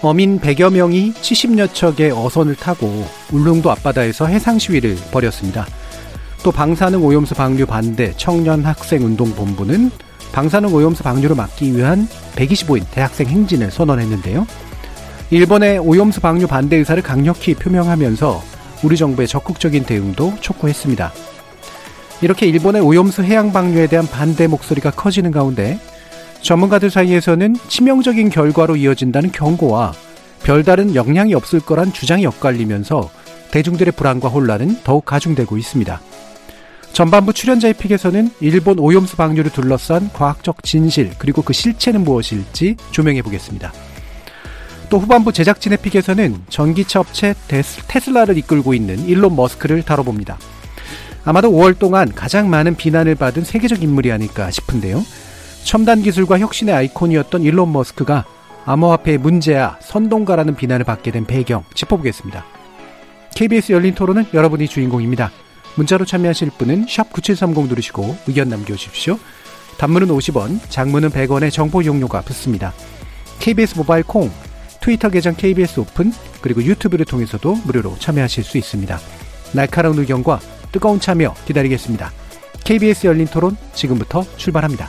어민 100여 명이 70여 척의 어선을 타고 울릉도 앞바다에서 해상 시위를 벌였습니다. 또 방사능 오염수 방류 반대 청년 학생 운동 본부는 방사능 오염수 방류를 막기 위한 125인 대학생 행진을 선언했는데요. 일본의 오염수 방류 반대 의사를 강력히 표명하면서 우리 정부의 적극적인 대응도 촉구했습니다. 이렇게 일본의 오염수 해양 방류에 대한 반대 목소리가 커지는 가운데 전문가들 사이에서는 치명적인 결과로 이어진다는 경고와 별다른 영향이 없을 거란 주장이 엇갈리면서 대중들의 불안과 혼란은 더욱 가중되고 있습니다. 전반부 출연자의 픽에서는 일본 오염수 방류를 둘러싼 과학적 진실 그리고 그 실체는 무엇일지 조명해 보겠습니다. 또 후반부 제작진의 픽에서는 전기차 업체 테슬라를 이끌고 있는 일론 머스크를 다뤄봅니다. 아마도 5월 동안 가장 많은 비난을 받은 세계적 인물이 아닐까 싶은데요. 첨단 기술과 혁신의 아이콘이었던 일론 머스크가 암호화폐의 문제야 선동가라는 비난을 받게 된 배경 짚어보겠습니다. KBS 열린 토론은 여러분이 주인공입니다. 문자로 참여하실 분은 9730 누르시고 의견 남겨주십시오. 단문은 50원, 장문은 100원의 정보 용료가 붙습니다. KBS 모바일 콩, 트위터 계정 KBS 오픈, 그리고 유튜브를 통해서도 무료로 참여하실 수 있습니다. 날카로운 의견과 뜨거운 참여 기다리겠습니다. KBS 열린 토론 지금부터 출발합니다.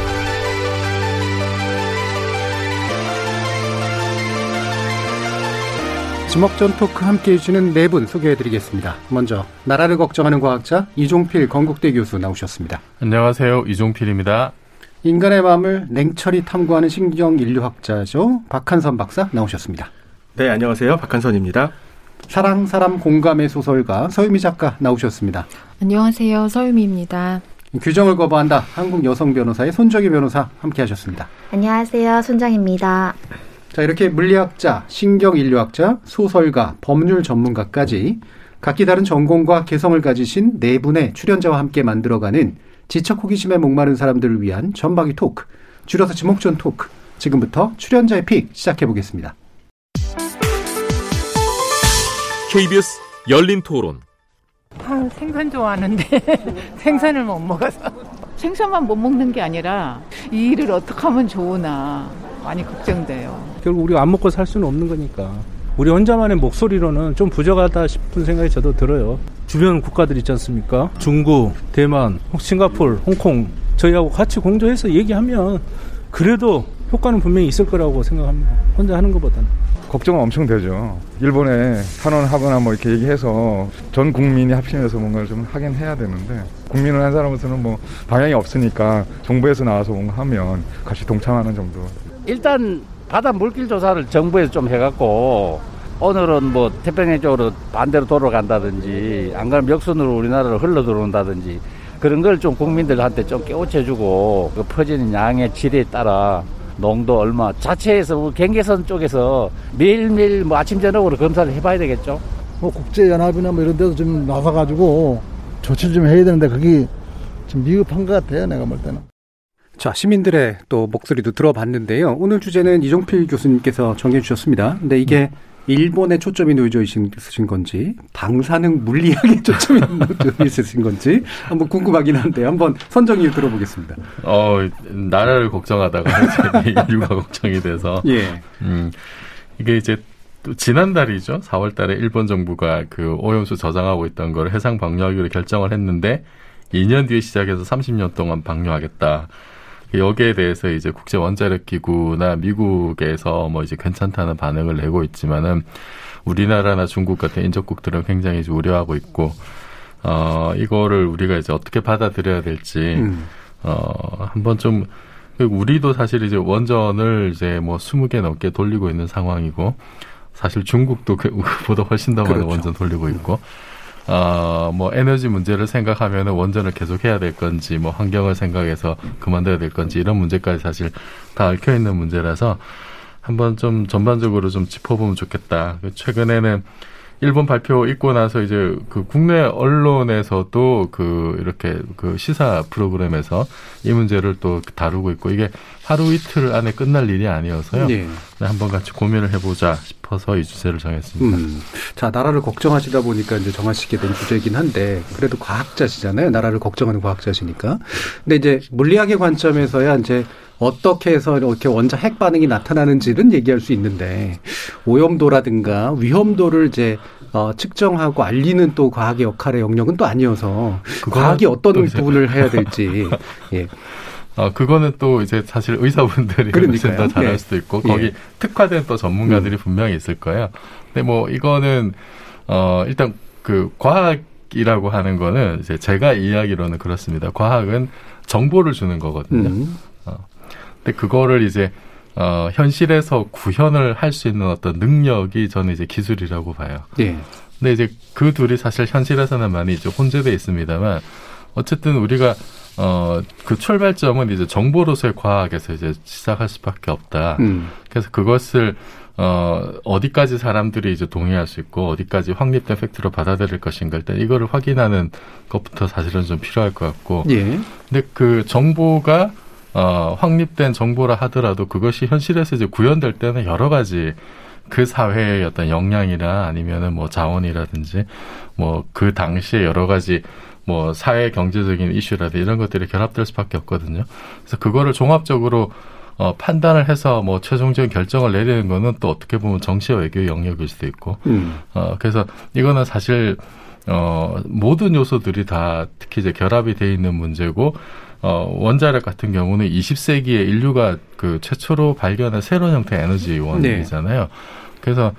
지목전 토크 함께 해주는 네 분 소개해드리겠습니다. 먼저 나라를 걱정하는 과학자 이종필 건국대 교수 나오셨습니다. 안녕하세요. 이종필입니다. 인간의 마음을 냉철히 탐구하는 신경인류학자죠. 박한선 박사 나오셨습니다. 네, 안녕하세요. 박한선입니다. 사랑, 사람, 공감의 소설가 서유미 작가 나오셨습니다. 안녕하세요. 서유미입니다. 규정을 거부한다. 한국 여성 변호사의 손정희 변호사 함께 하셨습니다. 안녕하세요. 손정입니다. 자, 이렇게 물리학자, 신경인류학자, 소설가, 법률 전문가까지 각기 다른 전공과 개성을 가지신 네 분의 출연자와 함께 만들어가는 지적 호기심에 목마른 사람들을 위한 전방위 토크, 줄여서 지목전 토크. 지금부터 출연자의 픽 시작해 보겠습니다. KBS 열린 토론. 아, 생선 좋아하는데 생선을 못 먹어서 생선만 못 먹는 게 아니라 이 일을 어떻게 하면 좋으나 많이 걱정돼요. 결국 우리가 안 먹고 살 수는 없는 거니까. 우리 혼자만의 목소리로는 좀 부족하다 싶은 생각이 저도 들어요. 주변 국가들 있지 않습니까? 중국, 대만, 싱가폴, 홍콩 저희하고 같이 공조해서 얘기하면 그래도 효과는 분명히 있을 거라고 생각합니다. 혼자 하는 것보다는. 걱정은 엄청 되죠. 일본에 탄원하거나 뭐 이렇게 얘기해서 전 국민이 합심해서 뭔가를 좀 하긴 해야 되는데 국민을 한 사람으로서는 뭐 방향이 없으니까 정부에서 나와서 뭔가 하면 같이 동참하는 정도. 일단 바다 물길 조사를 정부에서 좀 해갖고 오늘은 뭐 태평양 쪽으로 반대로 돌아간다든지 안 그러면 역순으로 우리나라로 흘러 들어온다든지 그런 걸 좀 국민들한테 좀 깨우쳐주고 그 퍼지는 양의 질에 따라 농도 얼마 자체에서 뭐 경계선 쪽에서 매일매일 뭐 아침 저녁으로 검사를 해봐야 되겠죠. 뭐 국제연합이나 뭐 이런 데도 좀 나서가지고 조치를 좀 해야 되는데 그게 좀 미흡한 것 같아요. 내가 볼 때는. 자, 시민들의 또 목소리도 들어봤는데요. 오늘 주제는 이종필 교수님께서 정해 주셨습니다. 근데 이게 음. 일본에 초점이 놓여져 있으신 건지 방사능 물리학에 초점이 놓여져 있으신 건지 한번 궁금하긴 한데 한번 선정이 들어보겠습니다. 어 나라를 걱정하다가 인류가 걱정이 돼서 예. 음, 이게 이제 또 지난달이죠. 4월달에 일본 정부가 그 오염수 저장하고 있던 걸 해상 방류하기로 결정을 했는데 2년 뒤에 시작해서 30년 동안 방류하겠다. 여기에 대해서 이제 국제 원자력 기구나 미국에서 뭐 이제 괜찮다는 반응을 내고 있지만은 우리나라나 중국 같은 인접국들은 굉장히 우려하고 있고 어 이거를 우리가 이제 어떻게 받아들여야 될지 음. 어 한번 좀 우리도 사실 이제 원전을 이제 뭐 20개 넘게 돌리고 있는 상황이고 사실 중국도 그보다 훨씬 더 많은 그렇죠. 원전 돌리고 있고 어, 뭐 에너지 문제를 생각하면 원전을 계속 해야 될 건지 뭐 환경을 생각해서 그만둬야 될 건지 이런 문제까지 사실 다 얽혀 있는 문제라서 한번 좀 전반적으로 좀 짚어보면 좋겠다. 최근에는 일본 발표 있고 나서 이제 그 국내 언론에서도 그 이렇게 그 시사 프로그램에서 이 문제를 또 다루고 있고 이게 하루 이틀 안에 끝날 일이 아니어서요. 네. 한번 같이 고민을 해보자 싶 어서 이 주제를 정했습니다. 음. 자, 나라를 걱정하시다 보니까 이제 정하시게 된 주제이긴 한데 그래도 과학자시잖아요. 나라를 걱정하는 과학자시니까. 근데 이제 물리학의 관점에서야 이제 어떻게 해서 이렇게 원자 핵 반응이 나타나는지는 얘기할 수 있는데 오염도라든가 위험도를 이제 어, 측정하고 알리는 또 과학의 역할의 영역은 또 아니어서 과학이 어떤 부분을 해야 될지 예. 어, 그거는 또 이제 사실 의사분들이 훨씬 더 잘할 예. 수도 있고 거기 예. 특화된 또 전문가들이 음. 분명히 있을 거예요. 근데 뭐 이거는 어 일단 그 과학이라고 하는 거는 이제 제가 이야기로는 그렇습니다. 과학은 정보를 주는 거거든요. 음. 근데 그거를 이제 어, 현실에서 구현을 할 수 있는 어떤 능력이 저는 이제 기술이라고 봐요. 예. 근데 이제 그 둘이 사실 현실에서는 많이 이제 혼재돼 있습니다만 어쨌든 우리가 어, 그 출발점은 이제 정보로서의 과학에서 이제 시작할 수밖에 없다. 음. 그래서 그것을 어, 어디까지 사람들이 이제 동의할 수 있고 어디까지 확립된 팩트로 받아들일 것인가 일단 이거를 확인하는 것부터 사실은 좀 필요할 것 같고. 예. 근데 그 정보가 어, 확립된 정보라 하더라도 그것이 현실에서 이제 구현될 때는 여러 가지 그 사회의 어떤 역량이나 아니면은 뭐 자원이라든지 뭐 그 당시에 여러 가지 뭐 사회 경제적인 이슈라든지 이런 것들이 결합될 수밖에 없거든요. 그래서 그거를 종합적으로 어, 판단을 해서 뭐 최종적인 결정을 내리는 거는 또 어떻게 보면 정치 외교 영역일 수도 있고, 음. 어, 그래서 이거는 사실 어, 모든 요소들이 다 특히 이제 결합이 돼 있는 문제고, 어, 원자력 같은 경우는 20세기에 인류가 그 최초로 발견한 새로운 형태의 에너지 원이잖아요. 네. 그래서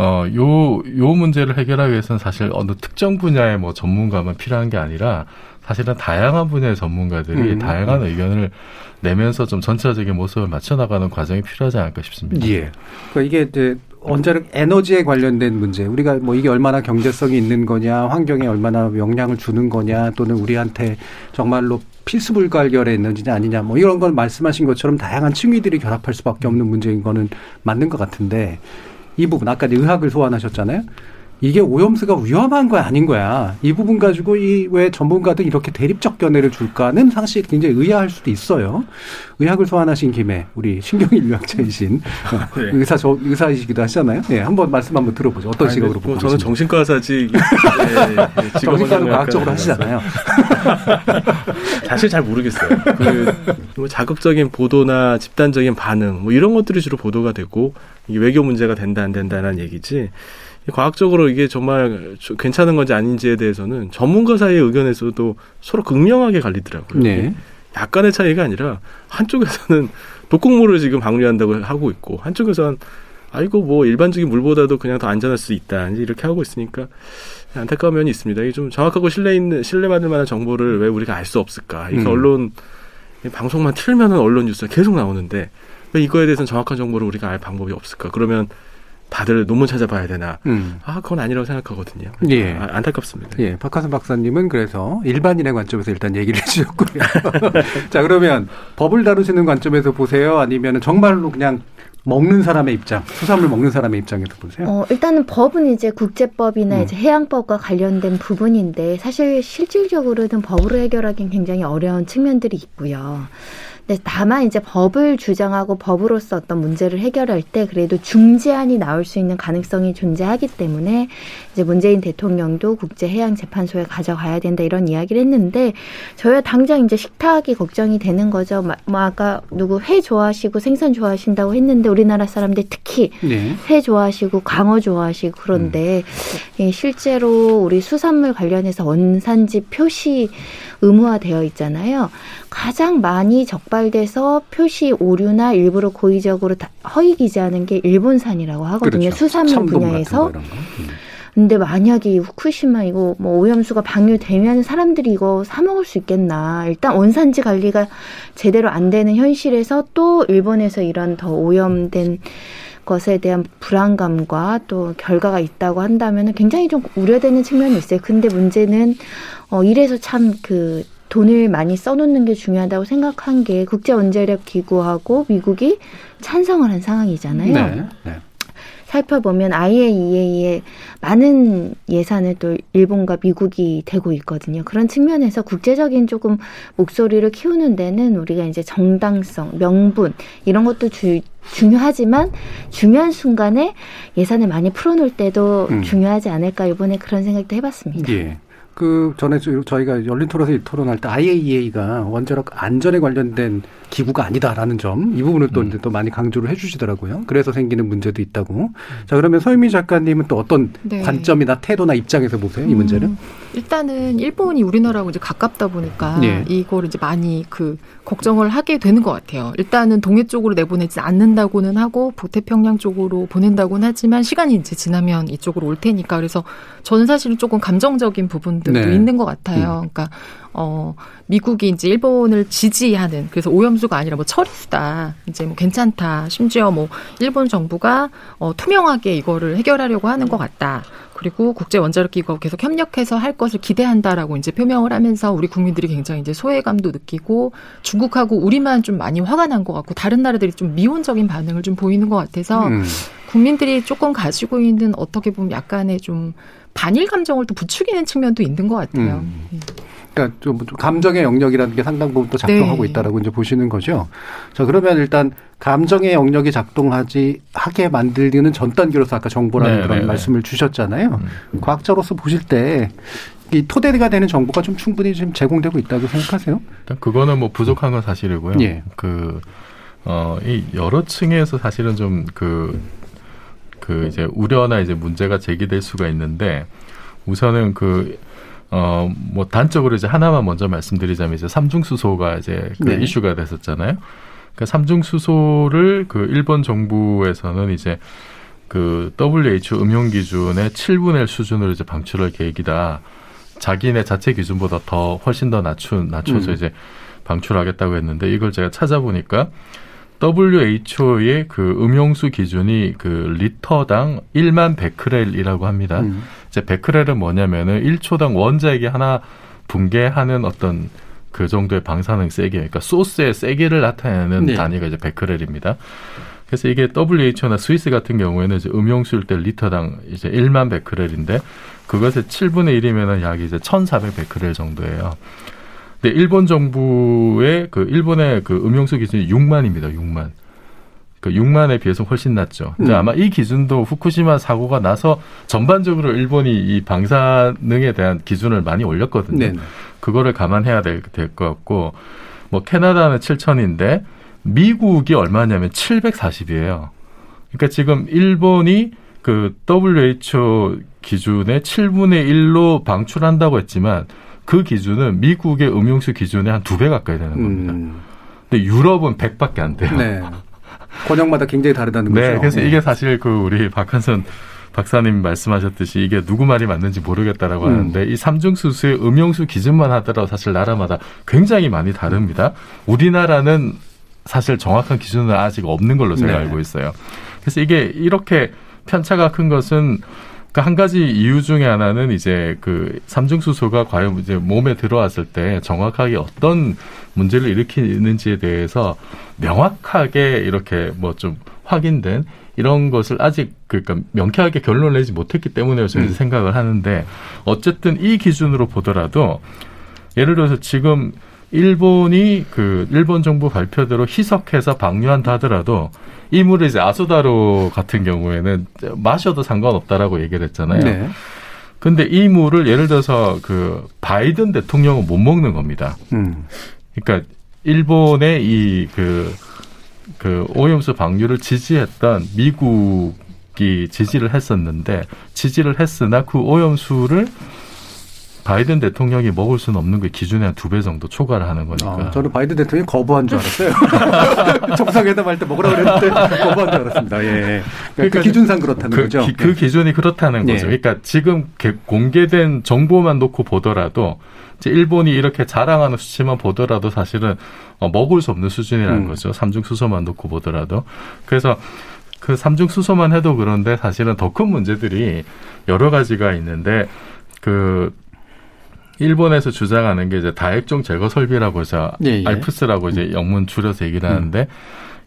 어, 요, 요 문제를 해결하기 위해서는 사실 어느 특정 분야의 뭐 전문가만 필요한 게 아니라 사실은 다양한 분야의 전문가들이 음. 다양한 의견을 내면서 좀 전체적인 모습을 맞춰나가는 과정이 필요하지 않을까 싶습니다. 예. 그러니까 이게 이제 원자력 에너지에 관련된 문제, 우리가 뭐 이게 얼마나 경제성이 있는 거냐, 환경에 얼마나 영향을 주는 거냐, 또는 우리한테 정말로 필수 불가결의 에너지냐 아니냐, 뭐 이런 걸 말씀하신 것처럼 다양한 층위들이 결합할 수밖에 없는 문제인 거는 맞는 것 같은데 이 부분 아까 의학을 소환하셨잖아요. 이게 오염수가 위험한 거야 아닌 거야. 이 부분 가지고 이 왜 전문가들 이렇게 대립적 견해를 줄까는 사실 굉장히 의아할 수도 있어요. 의학을 소환하신 김에 우리 신경인류학자이신 네. 의사 저 의사이시기도 하시잖아요. 네, 한번 말씀 한번 들어보죠. 어떤 아니, 시각으로 보고 저는 정신과 의사지. 네, 정신과는 과학적으로 하시잖아요. 사실 잘 모르겠어요. 그뭐 자극적인 보도나 집단적인 반응 뭐 이런 것들이 주로 보도가 되고 이게 외교 문제가 된다 안 된다는 얘기지. 과학적으로 이게 정말 괜찮은 건지 아닌지에 대해서는 전문가 사이의 의견에서도 서로 극명하게 갈리더라고요. 네. 약간의 차이가 아니라 한쪽에서는 독극물을 지금 방류한다고 하고 있고 한쪽에서는 아이고 뭐 일반적인 물보다도 그냥 더 안전할 수 있다 이렇게 하고 있으니까 안타까운 면이 있습니다. 이게 좀 정확하고 신뢰 있는 신뢰받을 만한 정보를 왜 우리가 알 수 없을까? 이게 음. 언론 방송만 틀면은 언론 뉴스가 계속 나오는데 왜 이거에 대해서는 정확한 정보를 우리가 알 방법이 없을까? 그러면 다들 논문 찾아봐야 되나? 음. 아, 그건 아니라고 생각하거든요. 예. 아, 안타깝습니다. 예. 박하선 박사님은 그래서 일반인의 관점에서 일단 얘기를 해주셨고요. 자, 그러면 법을 다루시는 관점에서 보세요? 아니면 정말로 그냥 먹는 사람의 입장, 수산물 먹는 사람의 입장에서 보세요? 어, 일단은 법은 이제 국제법이나 음. 이제 해양법과 관련된 부분인데 사실 실질적으로는 법으로 해결하기는 굉장히 어려운 측면들이 있고요. 네, 다만 이제 법을 주장하고 법으로서 어떤 문제를 해결할 때 그래도 중재안이 나올 수 있는 가능성이 존재하기 때문에 이제 문재인 대통령도 국제해양재판소에 가져가야 된다 이런 이야기를 했는데 저희가 당장 이제 식탁이 걱정이 되는 거죠. 뭐 아까 누구 회 좋아하시고 생선 좋아하신다고 했는데 우리나라 사람들 특히 네. 회 좋아하시고 광어 좋아하시고 그런데 음. 예, 실제로 우리 수산물 관련해서 원산지 표시 의무화되어 있잖아요. 가장 많이 적발돼서 표시 오류나 일부러 고의적으로 허위 기재하는 게 일본산이라고 하거든요. 그렇죠. 수산물 분야에서. 음. 근데 만약에 이 후쿠시마 이거 뭐 오염수가 방류되면 사람들이 이거 사 먹을 수 있겠나. 일단 원산지 관리가 제대로 안 되는 현실에서 또 일본에서 이런 더 오염된 것에 대한 불안감과 또 결과가 있다고 한다면 굉장히 좀 우려되는 측면이 있어요. 근데 문제는 어 이래서 참그 돈을 많이 써놓는 게 중요하다고 생각한 게 국제원자력 기구하고 미국이 찬성을 한 상황이잖아요. 네, 네. 살펴보면 IAEA에 많은 예산을 또 일본과 미국이 대고 있거든요. 그런 측면에서 국제적인 조금 목소리를 키우는 데는 우리가 이제 정당성, 명분 이런 것도 주, 중요하지만 중요한 순간에 예산을 많이 풀어놓을 때도 음. 중요하지 않을까 이번에 그런 생각도 해봤습니다. 예. 그 전에 저희가 열린 토론에서 토론할 때 IAEA가 원자력 안전에 관련된 기구가 아니다라는 점 이 부분을 또, 음. 또 많이 강조를 해주시더라고요. 그래서 생기는 문제도 있다고. 자 그러면 서유미 작가님은 또 어떤 네. 관점이나 태도나 입장에서 보세요 이 문제는? 음, 일단은 일본이 우리나라하고 이제 가깝다 보니까 네. 이걸 이제 많이 그 걱정을 하게 되는 것 같아요. 일단은 동해 쪽으로 내보내지 않는다고는 하고 북태평양 쪽으로 보낸다고는 하지만 시간이 이제 지나면 이쪽으로 올 테니까 그래서 저는 사실은 조금 감정적인 부분들도 네. 있는 것 같아요. 음. 그러니까 어 미국이 이제 일본을 지지하는 그래서 오염수가 아니라 뭐 처리수다 이제 뭐 괜찮다 심지어 뭐 일본 정부가 어 투명하게 이거를 해결하려고 하는 것 같다. 그리고 국제 원자력 기구가 계속 협력해서 할 것을 기대한다라고 이제 표명을 하면서 우리 국민들이 굉장히 이제 소외감도 느끼고 중국하고 우리만 좀 많이 화가 난 것 같고 다른 나라들이 좀 미온적인 반응을 좀 보이는 것 같아서 음. 국민들이 조금 가지고 있는 어떻게 보면 약간의 좀 반일 감정을 또 부추기는 측면도 있는 것 같아요. 음. 예. 그러니까 좀 감정의 영역이라는 게 상당 부분 또 작동하고 네. 있다라고 이제 보시는 거죠. 자 그러면 일단 감정의 영역이 작동하지 하게 만들기는 전 단계로서 아까 정보라는 네, 그런 네, 네. 말씀을 주셨잖아요. 음. 과학자로서 보실 때. 이 토대가 되는 정보가 좀 충분히 지금 제공되고 있다고 생각하세요? 일단 그거는 뭐 부족한 건 사실이고요. 예. 그, 어, 이 여러 층에서 사실은 좀 그, 그 이제 우려나 이제 문제가 제기될 수가 있는데 우선은 그 어, 뭐, 단적으로 이제 하나만 먼저 말씀드리자면 이제 삼중수소가 이제 그 네. 이슈가 됐었잖아요. 그 삼중수소를 그 일본 정부에서는 이제 그 WHO 음용 기준의 7분의 1 수준으로 이제 방출할 계획이다. 자기네 자체 기준보다 더 훨씬 더 낮춘, 낮춰서 음. 이제 방출하겠다고 했는데 이걸 제가 찾아보니까 WHO의 그 음용수 기준이 그 리터당 1만 베크렐이라고 합니다. 음. 이제 베크렐은 뭐냐면은 1초당 원자핵이 하나 붕괴하는 어떤 그 정도의 방사능 세기, 그러니까 소스의 세기를 나타내는 네. 단위가 이제 베크렐입니다. 그래서 이게 WHO나 스위스 같은 경우에는 이제 음용수일 때 리터당 이제 1만 베크렐인데 그것의 7분의 1이면은 약 이제 1,400 베크렐 정도예요. 근데 일본 정부의 그 일본의 그 음용수 기준이 6만입니다. 6만. 그 6만에 비해서 훨씬 낮죠. 근데 음. 아마 이 기준도 후쿠시마 사고가 나서 전반적으로 일본이 이 방사능에 대한 기준을 많이 올렸거든요. 네네. 그거를 감안해야 될 것 같고 뭐 캐나다는 7천인데 미국이 얼마냐면 740이에요. 그러니까 지금 일본이 그 WHO 기준의 7분의 1로 방출한다고 했지만 그 기준은 미국의 음용수 기준의 한 두 배 가까이 되는 겁니다. 음. 근데 유럽은 100밖에 안 돼요. 네. 권역마다 굉장히 다르다는 네, 거죠. 네, 그래서 네. 이게 사실 그 우리 박한선 박사님 말씀하셨듯이 이게 누구 말이 맞는지 모르겠다라고 음. 하는데 이 삼중 수수의 음용수 기준만 하더라도 사실 나라마다 굉장히 많이 다릅니다. 우리나라는 사실 정확한 기준은 아직 없는 걸로 제가 네. 알고 있어요. 그래서 이게 이렇게 편차가 큰 것은 그 한 가지 이유 중에 하나는 이제 그 삼중수소가 과연 이제 몸에 들어왔을 때 정확하게 어떤 문제를 일으키는지에 대해서 명확하게 이렇게 뭐 좀 확인된 이런 것을 아직 그러니까 명쾌하게 결론을 내지 못했기 때문에 저는 음. 생각을 하는데 어쨌든 이 기준으로 보더라도 예를 들어서 지금 일본이 그 일본 정부 발표대로 희석해서 방류한다 하더라도 이 물을 이제 아소다로 같은 경우에는 마셔도 상관없다라고 얘기를 했잖아요. 네. 근데 이 물을 예를 들어서 그 바이든 대통령은 못 먹는 겁니다. 음. 그러니까 일본의 이그그 오염수 방류를 지지했던 미국이 지지를 했었는데 지지를 했으나 그 오염수를 바이든 대통령이 먹을 수는 없는 게 기준에 한 두 배 정도 초과를 하는 거니까. 아, 저는 바이든 대통령이 거부한 줄 알았어요. 정상회담 할 때 먹으라 그랬는데 거부한 줄 알았습니다. 예. 그러니까, 그러니까 그 기준상 그렇다는 그, 거죠. 기, 그 예. 기준이 그렇다는 예. 거죠. 그러니까 지금 공개된 정보만 놓고 보더라도 일본이 이렇게 자랑하는 수치만 보더라도 사실은 어, 먹을 수 없는 수준이라는 음. 거죠. 삼중 수소만 놓고 보더라도. 그래서 그 삼중 수소만 해도 그런데 사실은 더 큰 문제들이 여러 가지가 있는데 그 일본에서 주장하는 게 이제 다액종 제거 설비라고 해서 예, 예. 알프스라고 이제 영문 줄여서 얘기를 하는데 음.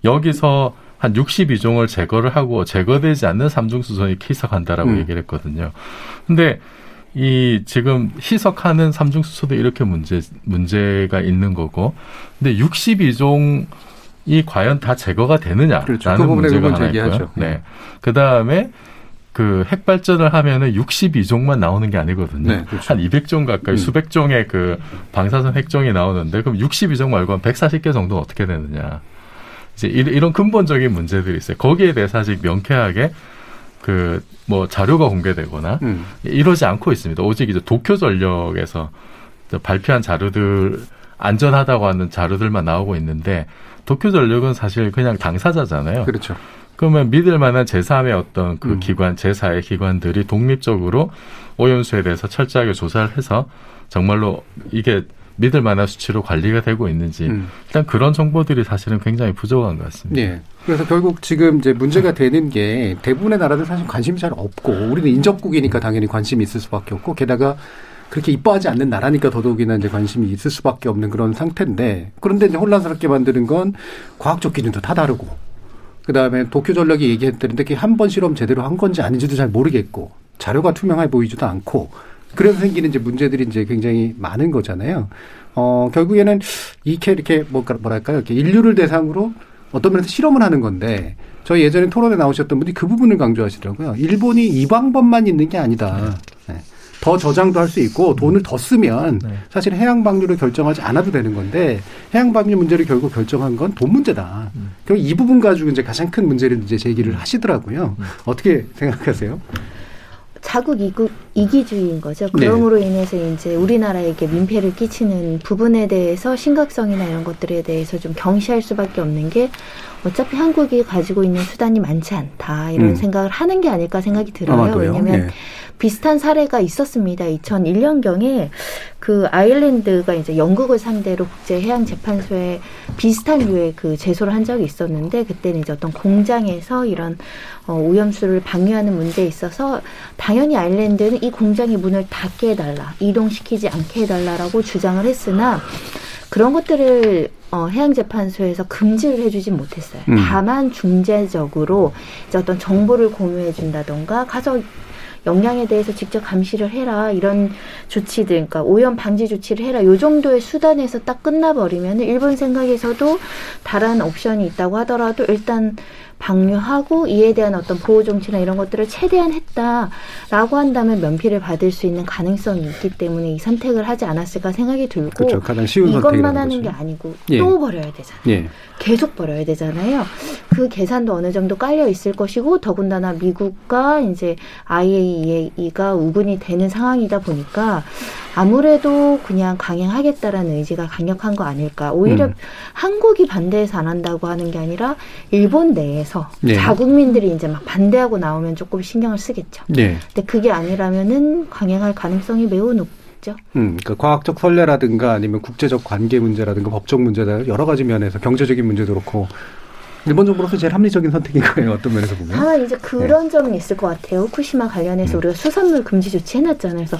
여기서 한 62종을 제거를 하고 제거되지 않는 삼중 수소이 희석한다라고 음. 얘기를 했거든요. 근데 이 지금 희석하는 삼중 수소도 이렇게 문제 문제가 있는 거고, 근데 62종 이 과연 다 제거가 되느냐라는 그렇죠. 그 문제가 하나 있고요. 네. 그 다음에 그 핵발전을 하면은 62종만 나오는 게 아니거든요. 네, 그렇죠. 한 200종 가까이 음. 수백 종의 그 방사선 핵종이 나오는데 그럼 62종 말고 한 140개 정도는 어떻게 되느냐. 이제 이런 근본적인 문제들이 있어요. 거기에 대해서 아직 명쾌하게 그 뭐 자료가 공개되거나 음. 이러지 않고 있습니다. 오직 이제 도쿄 전력에서 발표한 자료들 안전하다고 하는 자료들만 나오고 있는데 도쿄 전력은 사실 그냥 당사자잖아요. 그렇죠. 그러면 믿을 만한 제3의 어떤 그 음. 기관, 제4의 기관들이 독립적으로 오염수에 대해서 철저하게 조사를 해서 정말로 이게 믿을 만한 수치로 관리가 되고 있는지 음. 일단 그런 정보들이 사실은 굉장히 부족한 것 같습니다. 예. 그래서 결국 지금 이제 문제가 되는 게 대부분의 나라들 사실 관심이 잘 없고 우리는 인접국이니까 당연히 관심이 있을 수밖에 없고 게다가 그렇게 이뻐하지 않는 나라니까 더더욱이나 이제 관심이 있을 수밖에 없는 그런 상태인데 그런데 이제 혼란스럽게 만드는 건 과학적 기준도 다 다르고 그 다음에 도쿄 전력이 얘기했는데 그게 한 번 실험 제대로 한 건지 아닌지도 잘 모르겠고 자료가 투명해 보이지도 않고 그래서 생기는 이제 문제들이 이제 굉장히 많은 거잖아요. 어, 결국에는 이렇게 이렇게 뭐랄까요? 이렇게 인류를 대상으로 어떤 면에서 실험을 하는 건데 저희 예전에 토론에 나오셨던 분이 그 부분을 강조하시더라고요. 일본이 이 방법만 있는 게 아니다. 네. 더 저장도 할 수 있고 돈을 더 쓰면 네. 사실 해양 방류를 결정하지 않아도 되는 건데 해양 방류 문제를 결국 결정한 건 돈 문제다. 음. 결국 이 부분 가지고 이제 가장 큰 문제를 이제 제기를 하시더라고요. 음. 어떻게 생각하세요? 자국 이국 이기주의인 거죠. 네. 그럼으로 네. 인해서 이제 우리나라에게 민폐를 끼치는 부분에 대해서 심각성이나 이런 것들에 대해서 좀 경시할 수밖에 없는 게 어차피 한국이 가지고 있는 수단이 많지 않다 이런 음. 생각을 하는 게 아닐까 생각이 들어요. 아, 왜냐하면 네. 비슷한 사례가 있었습니다. 2001년경에 그 아일랜드가 이제 영국을 상대로 국제 해양 재판소에 비슷한 류의 그 제소를 한 적이 있었는데 그때는 이제 어떤 공장에서 이런 어, 오염수를 방류하는 문제에 있어서 당연히 아일랜드는 이 공장의 문을 닫게 해달라, 이동시키지 않게 해달라라고 주장을 했으나 그런 것들을 어, 해양재판소에서 금지를 해주지 못했어요. 음. 다만 중재적으로 이제 어떤 정보를 공유해준다던가 가서 역량에 대해서 직접 감시를 해라. 이런 조치들 그러니까 오염 방지 조치를 해라. 요 정도의 수단에서 딱 끝나버리면 일본 생각에서도 다른 옵션이 있다고 하더라도 일단 방류하고 이에 대한 어떤 보호 정치나 이런 것들을 최대한 했다라고 한다면 면피를 받을 수 있는 가능성이 있기 때문에 이 선택을 하지 않았을까 생각이 들고 그렇죠. 가장 쉬운 이것만 하는 거죠. 게 아니고 예. 또 버려야 되잖아요. 예. 계속 벌어야 되잖아요. 그 계산도 어느 정도 깔려 있을 것이고 더군다나 미국과 이제 IAEA가 우군이 되는 상황이다 보니까 아무래도 그냥 강행하겠다라는 의지가 강력한 거 아닐까. 오히려 음. 한국이 반대해서 안 한다고 하는 게 아니라 일본 내에서 네. 자국민들이 이제 막 반대하고 나오면 조금 신경을 쓰겠죠. 네. 근데 그게 아니라면은 강행할 가능성이 매우 높. 있죠. 음, 그러니까 과학적 선례라든가 아니면 국제적 관계 문제라든가 법적 문제다 여러 가지 면에서 경제적인 문제도 그렇고 일본 정부로서 제일 합리적인 선택인 거예요. 어떤 면에서 보면. 아, 이제 그런 네. 점은 있을 것 같아요. 후쿠시마 관련해서 음. 우리가 수산물 금지 조치 해놨잖아요. 그래서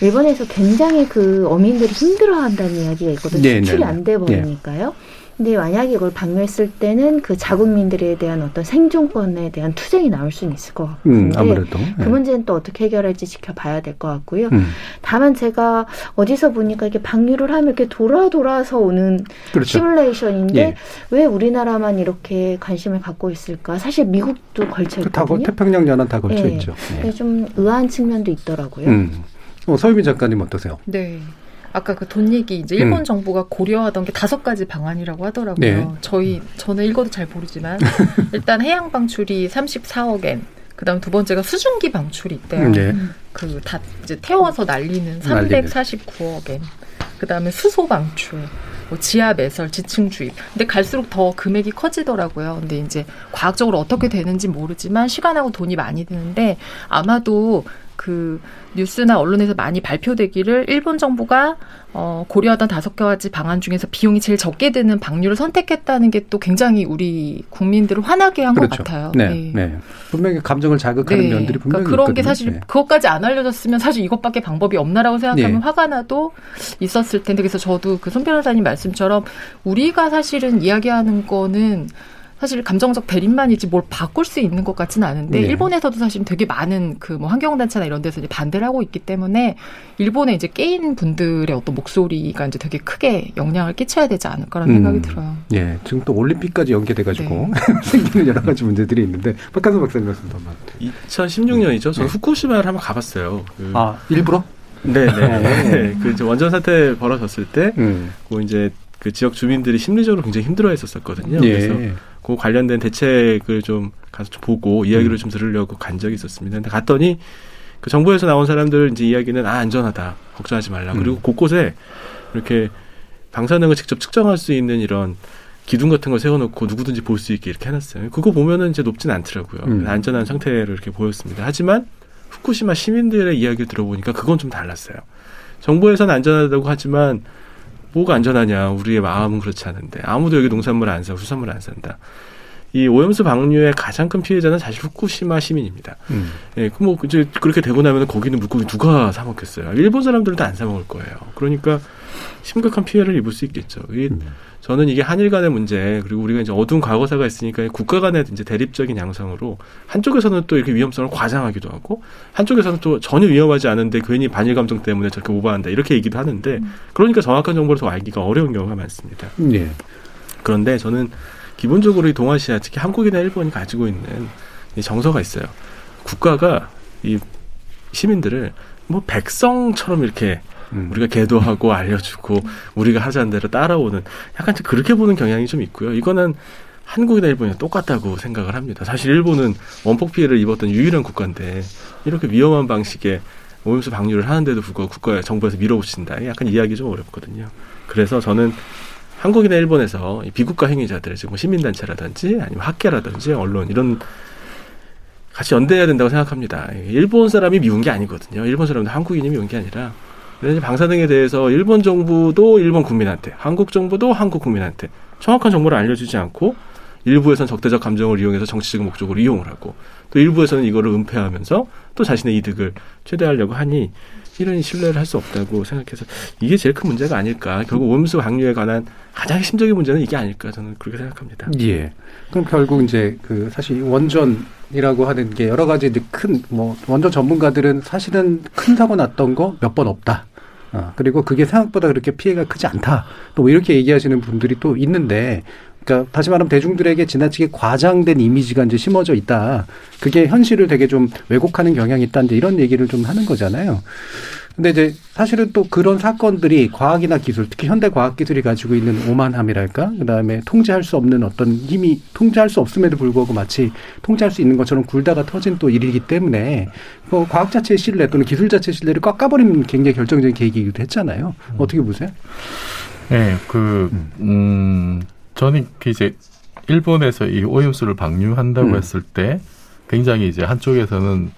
일본에서 굉장히 그 어민들이 힘들어한다는 이야기가 있거든요. 네, 수출이 네, 네. 안돼 버리니까요. 네. 근데 만약에 이걸 방류했을 때는 그 자국민들에 대한 어떤 생존권에 대한 투쟁이 나올 수는 있을 것 음, 같은데 음, 아무래도, 그 네. 문제는 또 어떻게 해결할지 지켜봐야 될 것 같고요. 음. 다만 제가 어디서 보니까 이렇게 방류를 하면 이렇게 돌아 돌아서 오는 그렇죠. 시뮬레이션인데 예. 왜 우리나라만 이렇게 관심을 갖고 있을까? 사실 미국도 걸쳐 있거든요. 태평양 연안 다 걸쳐 네. 있죠. 네. 좀 의아한 측면도 있더라고요. 음. 어, 서유미 작가님 어떠세요? 네. 아까 그 돈 얘기 이제 일본 음. 정부가 고려하던 게 다섯 가지 방안이라고 하더라고요. 네. 저희 저는 읽어도 잘 모르지만 일단 해양 방출이 34억엔 그다음 두 번째가 수증기 방출이 있대요. 네. 그다 이제 태워서 날리는 349억엔. 그다음에 수소 방출. 뭐 지하 매설, 지층 주입. 근데 갈수록 더 금액이 커지더라고요. 근데 이제 과학적으로 어떻게 되는지 모르지만 시간하고 돈이 많이 드는데 아마도 그 뉴스나 언론에서 많이 발표되기를 일본 정부가 어, 고려하던 다섯 가지 방안 중에서 비용이 제일 적게 드는 방류를 선택했다는 게 또 굉장히 우리 국민들을 화나게 한것 그렇죠. 같아요. 네, 네. 네. 분명히 감정을 자극하는 네. 면들이 분명히 그러니까 그런 있거든요. 게 사실 네. 그것까지 안 알려졌으면 사실 이것밖에 방법이 없나라고 생각하면 네. 화가 나도 있었을 텐데 그래서 저도 그 손 변호사님 말씀처럼 우리가 사실은 이야기하는 거는 사실 감정적 대립만이지 뭘 바꿀 수 있는 것 같지는 않은데 네. 일본에서도 사실 되게 많은 그 뭐 환경 단체나 이런 데서 이제 반대를 하고 있기 때문에 일본의 이제 게인 분들의 어떤 목소리가 이제 되게 크게 영향을 끼쳐야 되지 않을까라는 음. 생각이 들어요. 예, 지금 또 올림픽까지 연계돼 가지고 네. 생기는 여러 가지 문제들이 있는데 박한성 박사님 말씀 더 2016년이죠. 저는 네. 후쿠시마를 한번 가봤어요. 그 아 일부러? 네네. 네. 그 이제 원전 사태 벌어졌을 때, 음. 그 이제 그 지역 주민들이 심리적으로 굉장히 힘들어했었거든요. 예. 그래서 그 관련된 대책을 좀 가서 좀 보고 이야기를 음. 좀 들으려고 간 적이 있었습니다. 근데 갔더니 그 정부에서 나온 사람들 이제 이야기는 아 안전하다 걱정하지 말라 음. 그리고 곳곳에 이렇게 방사능을 직접 측정할 수 있는 이런 기둥 같은 걸 세워놓고 누구든지 볼 수 있게 이렇게 해놨어요. 그거 보면은 이제 높진 않더라고요. 음. 안전한 상태를 이렇게 보였습니다. 하지만 후쿠시마 시민들의 이야기를 들어보니까 그건 좀 달랐어요. 정부에서는 안전하다고 하지만 뭐가 안전하냐. 우리의 마음은 그렇지 않은데. 아무도 여기 농산물 안 사고 수산물 안 산다. 이 오염수 방류의 가장 큰 피해자는 사실 후쿠시마 시민입니다. 음. 예, 그뭐 이제 그렇게 되고 나면 거기는 물고기 누가 사 먹겠어요? 일본 사람들도 안사 먹을 거예요. 그러니까 심각한 피해를 입을 수 있겠죠. 이 음. 저는 이게 한일 간의 문제 그리고 우리가 이제 어두운 과거사가 있으니까 국가 간의 이제 대립적인 양상으로 한쪽에서는 또 이렇게 위험성을 과장하기도 하고 한쪽에서는 또 전혀 위험하지 않은데 괜히 반일 감정 때문에 저렇게 오버한다 이렇게 얘기도 하는데 음. 그러니까 정확한 정보를 더 알기가 어려운 경우가 많습니다. 예. 그런데 저는 기본적으로 이 동아시아 특히 한국이나 일본이 가지고 있는 정서가 있어요. 국가가 이 시민들을 뭐 백성처럼 이렇게 음. 우리가 계도하고 알려주고 우리가 하자는 대로 따라오는 약간 그렇게 보는 경향이 좀 있고요. 이거는 한국이나 일본이 똑같다고 생각을 합니다. 사실 일본은 원폭 피해를 입었던 유일한 국가인데 이렇게 위험한 방식의 오염수 방류를 하는데도 불구하고 국가 정부에서 밀어붙인다. 약간 이야기 좀 어렵거든요. 그래서 저는 한국이나 일본에서 비국가 행위자들, 지금 뭐 시민단체라든지 아니면 학계라든지 언론 이런 같이 연대해야 된다고 생각합니다. 일본 사람이 미운 게 아니거든요. 일본 사람도 한국인이 미운 게 아니라 방사능에 대해서 일본 정부도 일본 국민한테, 한국 정부도 한국 국민한테 정확한 정보를 알려주지 않고 일부에서는 적대적 감정을 이용해서 정치적 목적으로 이용을 하고 또 일부에서는 이거를 은폐하면서 또 자신의 이득을 최대하려고 하니 이런 신뢰를 할 수 없다고 생각해서 이게 제일 큰 문제가 아닐까. 결국 오염수 방류에 관한 가장 핵심적인 문제는 이게 아닐까 저는 그렇게 생각합니다. 예. 그럼 결국 이제 그 사실 원전이라고 하는 게 여러 가지 큰 뭐 원전 전문가들은 사실은 큰 사고 났던 거 몇 번 없다. 아, 그리고 그게 생각보다 그렇게 피해가 크지 않다. 또 이렇게 얘기하시는 분들이 또 있는데 그러니까 다시 말하면 대중들에게 지나치게 과장된 이미지가 이제 심어져 있다. 그게 현실을 되게 좀 왜곡하는 경향이 있다. 이제 이런 얘기를 좀 하는 거잖아요. 근데 이제 사실은 또 그런 사건들이 과학이나 기술, 특히 현대 과학 기술이 가지고 있는 오만함이랄까, 그 다음에 통제할 수 없는 어떤 힘이 통제할 수 없음에도 불구하고 마치 통제할 수 있는 것처럼 굴다가 터진 또 일이기 때문에 뭐 과학 자체의 신뢰 또는 기술 자체의 신뢰를 깎아버리는 굉장히 결정적인 계기이기도 했잖아요. 음. 어떻게 보세요? 네, 그 음, 저는 그 이제 일본에서 이 오염수를 방류한다고 음. 했을 때 굉장히 이제 한쪽에서는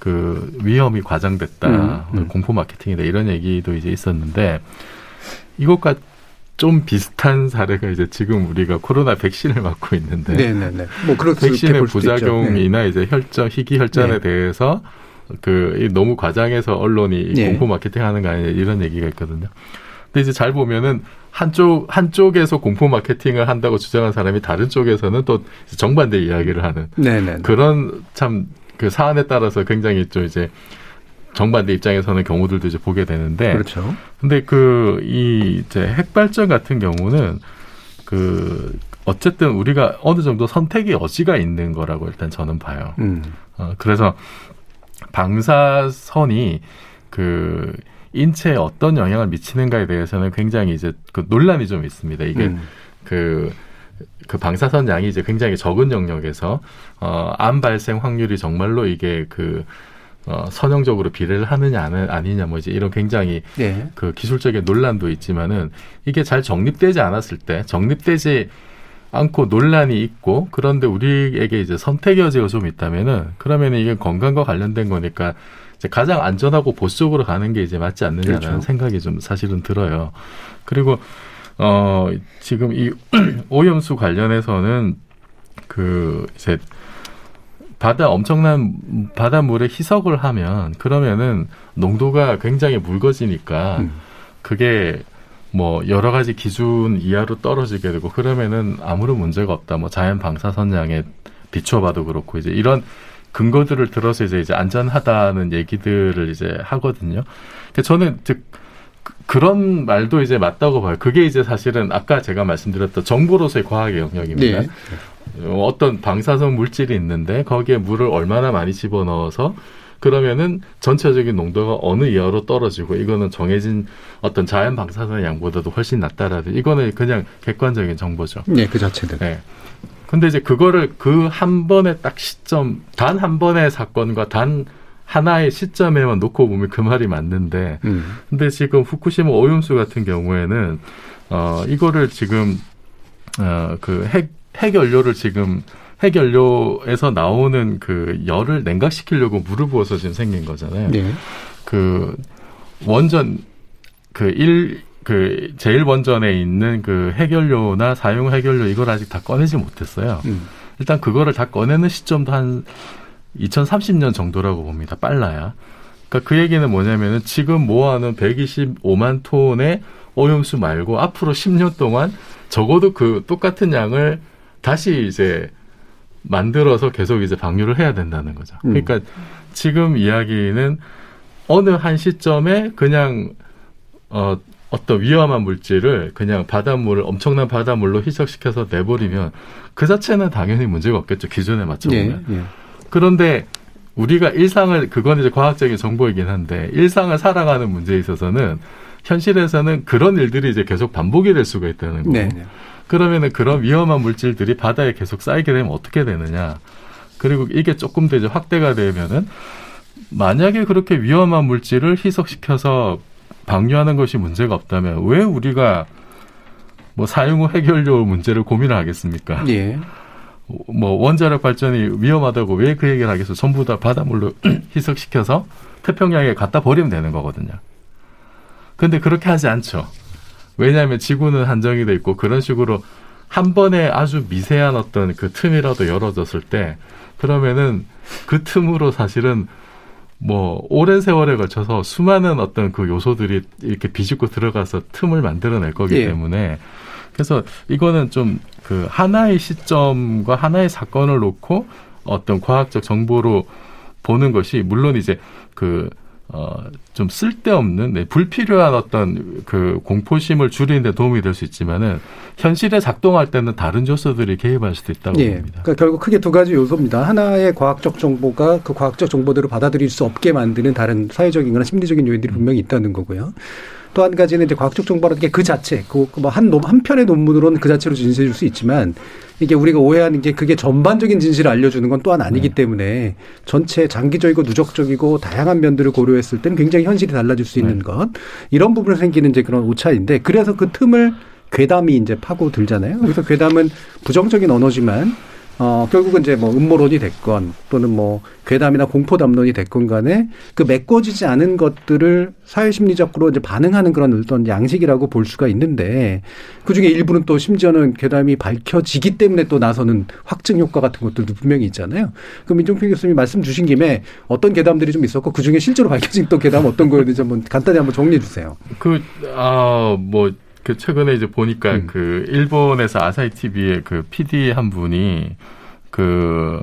그 위험이 과장됐다, 음, 음. 공포 마케팅이다 이런 얘기도 이제 있었는데 이것과 좀 비슷한 사례가 이제 지금 우리가 코로나 백신을 맞고 있는데, 네네네. 뭐 백신의 부작용이나 네. 이제 혈전, 희귀 혈전에 네. 대해서 그 너무 과장해서 언론이 네. 공포 마케팅하는 거 아니냐 이런 얘기가 있거든요. 근데 이제 잘 보면은 한쪽 한쪽에서 공포 마케팅을 한다고 주장한 사람이 다른 쪽에서는 또 정반대 이야기를 하는 네네. 그런 참 그 사안에 따라서 굉장히 좀 이제 정반대 입장에서는 경우들도 이제 보게 되는데. 그렇죠. 근데 그, 이, 이제 핵발전 같은 경우는 그, 어쨌든 우리가 어느 정도 선택의 여지가 있는 거라고 일단 저는 봐요. 음. 어, 그래서 방사선이 그, 인체에 어떤 영향을 미치는가에 대해서는 굉장히 이제 그 논란이 좀 있습니다. 이게 음. 그그 방사선 양이 이제 굉장히 적은 영역에서 어, 암 발생 확률이 정말로 이게 그 어, 선형적으로 비례를 하느냐 아니냐 뭐 이제 이런 굉장히 네. 그 기술적인 논란도 있지만은 이게 잘 정립되지 않았을 때 정립되지 않고 논란이 있고 그런데 우리에게 이제 선택 여지가 좀 있다면은 그러면은 이게 건강과 관련된 거니까 가장 안전하고 보수적으로 가는 게 이제 맞지 않느냐라는 그렇죠. 생각이 좀 사실은 들어요. 그리고 어 지금 이 오염수 관련해서는 그 이제 바다 엄청난 바닷물에 희석을 하면 그러면은 농도가 굉장히 묽어지니까 음. 그게 뭐 여러 가지 기준 이하로 떨어지게 되고 그러면은 아무런 문제가 없다. 뭐 자연 방사선량에 비춰봐도 그렇고 이제 이런 근거들을 들어서 이제 이제 안전하다는 얘기들을 이제 하거든요. 그 저는 즉 그런 말도 이제 맞다고 봐요. 그게 이제 사실은 아까 제가 말씀드렸던 정보로서의 과학의 영역입니다. 네. 어떤 방사선 물질이 있는데 거기에 물을 얼마나 많이 집어넣어서 그러면은 전체적인 농도가 어느 이하로 떨어지고 이거는 정해진 어떤 자연 방사선 양보다도 훨씬 낮다라든 이거는 그냥 객관적인 정보죠. 네, 그 자체는. 네. 근데 이제 그거를 그 한 번의 딱 시점, 단 한 번의 사건과 단 하나의 시점에만 놓고 보면 그 말이 맞는데, 음. 근데 지금 후쿠시마 오염수 같은 경우에는 어 이거를 지금 어 그 핵 핵연료를 지금 핵연료에서 나오는 그 열을 냉각시키려고 물을 부어서 지금 생긴 거잖아요. 네. 그 원전 그 일, 그 제일 원전에 있는 그 핵연료나 사용 핵연료 이걸 아직 다 꺼내지 못했어요. 음. 일단 그거를 다 꺼내는 시점도 한 2030년 정도라고 봅니다. 빨라야. 그러니까 그 얘기는 뭐냐면은 지금 모아놓은 125만 톤의 오염수 말고 앞으로 10년 동안 적어도 그 똑같은 양을 다시 이제 만들어서 계속 이제 방류를 해야 된다는 거죠. 음. 그러니까 지금 이야기는 어느 한 시점에 그냥 어 어떤 위험한 물질을 그냥 바닷물을 엄청난 바닷물로 희석시켜서 내버리면 그 자체는 당연히 문제가 없겠죠. 기준에 맞춰보면. 예, 예. 그런데 우리가 일상을 그건 이제 과학적인 정보이긴 한데 일상을 살아가는 문제에 있어서는 현실에서는 그런 일들이 이제 계속 반복이 될 수가 있다는 거고. 네, 네. 그러면은 그런 위험한 물질들이 바다에 계속 쌓이게 되면 어떻게 되느냐. 그리고 이게 조금 더 이제 확대가 되면은 만약에 그렇게 위험한 물질을 희석시켜서 방류하는 것이 문제가 없다면 왜 우리가 뭐 사용 후 해결료 문제를 고민을 하겠습니까? 예. 뭐 원자력 발전이 위험하다고 왜 그 얘기를 하겠어? 전부 다 바닷물로 희석시켜서 태평양에 갖다 버리면 되는 거거든요. 근데 그렇게 하지 않죠. 왜냐하면 지구는 한정이 돼 있고 그런 식으로 한 번에 아주 미세한 어떤 그 틈이라도 열어졌을 때 그러면은 그 틈으로 사실은 뭐 오랜 세월에 걸쳐서 수많은 어떤 그 요소들이 이렇게 비집고 들어가서 틈을 만들어낼 거기 예. 때문에 그래서 이거는 좀 그 하나의 시점과 하나의 사건을 놓고 어떤 과학적 정보로 보는 것이 물론 이제 그 어, 좀 쓸데없는, 네, 불필요한 어떤 그 공포심을 줄이는 데 도움이 될 수 있지만은 현실에 작동할 때는 다른 요소들이 개입할 수도 있다고 예, 봅니다. 그러니까 결국 크게 두 가지 요소입니다. 하나의 과학적 정보가 그 과학적 정보들을 받아들일 수 없게 만드는 다른 사회적인 거나 심리적인 요인들이 분명히 있다는 거고요. 또 한 가지는 이제 과학적 정보라는 게 그 자체, 그뭐한 한 편의 논문으로는 그 자체로 진술해 줄 수 있지만 이게 우리가 오해하는 게 그게 전반적인 진실을 알려주는 건 또한 아니기 네. 때문에 전체 장기적이고 누적적이고 다양한 면들을 고려했을 때는 굉장히 현실이 달라질 수 있는 네. 것 이런 부분에 생기는 이제 그런 오차인데 그래서 그 틈을 괴담이 이제 파고 들잖아요. 그래서 괴담은 부정적인 언어지만 어, 결국은 이제 뭐 음모론이 됐건 또는 뭐 괴담이나 공포 담론이 됐건 간에 그 메꿔지지 않은 것들을 사회심리적으로 이제 반응하는 그런 어떤 양식이라고 볼 수가 있는데 그 중에 일부는 또 심지어는 괴담이 밝혀지기 때문에 또 나서는 확증 효과 같은 것들도 분명히 있잖아요. 그 민종필 교수님이 말씀 주신 김에 어떤 괴담들이 좀 있었고 그 중에 실제로 밝혀진 또 괴담 어떤 거였는지 한번 간단히 한번 정리해 주세요. 그, 아, 뭐, 그 최근에 이제 보니까 음. 그 일본에서 아사히 TV의 그 PD 한 분이 그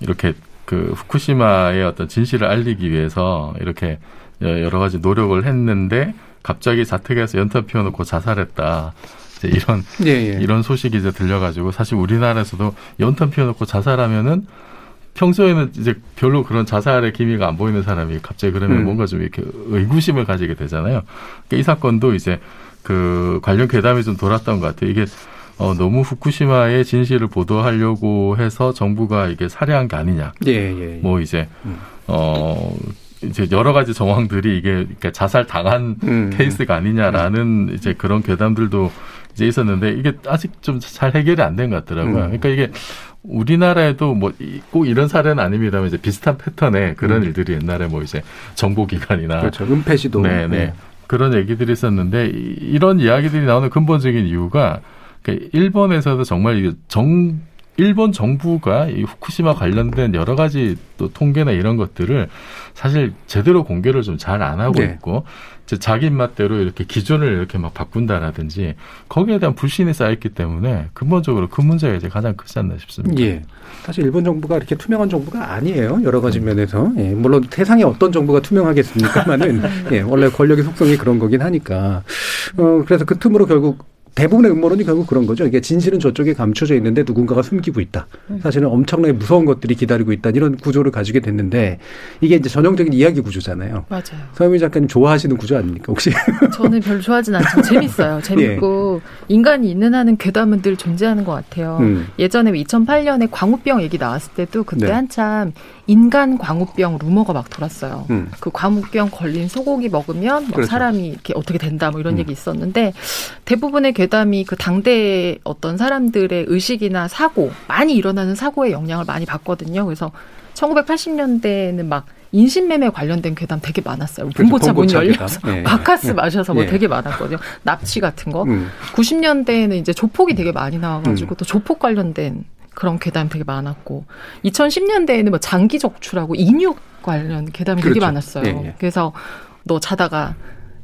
이렇게 그 후쿠시마의 어떤 진실을 알리기 위해서 이렇게 여러 가지 노력을 했는데 갑자기 자택에서 연탄 피워놓고 자살했다. 이제 이런 예, 예. 이런 소식이 이제 들려가지고 사실 우리나라에서도 연탄 피워놓고 자살하면은 평소에는 이제 별로 그런 자살의 기미가 안 보이는 사람이 갑자기 그러면 음. 뭔가 좀 이렇게 의구심을 가지게 되잖아요. 그러니까 이 사건도 이제 그 관련 괴담이 좀 돌았던 것 같아요. 이게 어, 너무 후쿠시마의 진실을 보도하려고 해서 정부가 이게 살해한 게 아니냐. 예, 예, 예. 뭐 이제 음. 어 이제 여러 가지 정황들이 이게 그러니까 자살 당한 음. 케이스가 아니냐라는 이제 그런 괴담들도 이제 있었는데 이게 아직 좀 잘 해결이 안 된 것 같더라고요. 음. 그러니까 이게 우리나라에도 뭐 꼭 이런 사례는 아닙니다만 이제 비슷한 패턴의 그런 음. 일들이 옛날에 뭐 이제 정보기관이나 그렇죠. 은폐 시도 네네 네. 그런 얘기들이 있었는데 이런 이야기들이 나오는 근본적인 이유가 그러니까 일본에서도 정말 정 일본 정부가 이 후쿠시마 관련된 여러 가지 또 통계나 이런 것들을 사실 제대로 공개를 좀 잘 안 하고 네. 있고 자기 입맛대로 이렇게 기준을 이렇게 막 바꾼다라든지 거기에 대한 불신이 쌓였기 때문에 근본적으로 그 문제가 이제 가장 크지 않나 싶습니다. 예. 사실 일본 정부가 이렇게 투명한 정부가 아니에요. 여러 가지 면에서. 예. 물론 세상에 어떤 정부가 투명하겠습니까만은 예. 원래 권력의 속성이 그런 거긴 하니까. 어, 그래서 그 틈으로 결국 대부분의 음모론이 결국 그런 거죠. 이게 진실은 저쪽에 감춰져 있는데 누군가가 숨기고 있다. 음. 사실은 엄청나게 무서운 것들이 기다리고 있다. 이런 구조를 가지게 됐는데 이게 이제 전형적인 이야기 구조잖아요. 맞아요. 서현미 작가님 좋아하시는 구조 아닙니까 혹시? 저는 별로 좋아하진 않죠. 재밌어요. 재밌고 예. 인간이 있는 한은 괴담은 늘 존재하는 것 같아요. 음. 예전에 2008년에 광우병 얘기 나왔을 때도 그때 네. 한참 인간 광우병 루머가 막 돌았어요. 음. 그 광우병 걸린 소고기 먹으면 뭐 그렇죠. 사람이 이렇게 어떻게 된다 뭐 이런 음. 얘기 있었는데 대부분의 괴담이 그 당대 어떤 사람들의 의식이나 사고 많이 일어나는 사고에 영향을 많이 받거든요. 그래서 1980년대에는 막 인신매매 관련된 괴담 되게 많았어요. 봉고차 문 열려서 네. 바카스 마셔서 뭐 네. 되게 많았거든요. 납치 같은 거. 음. 90년대에는 이제 조폭이 되게 많이 나와가지고 음. 또 조폭 관련된 그런 괴담 되게 많았고 2010년대에는 뭐 장기 적출하고 인육 관련 괴담이 그렇죠. 되게 많았어요. 예, 예. 그래서 너 자다가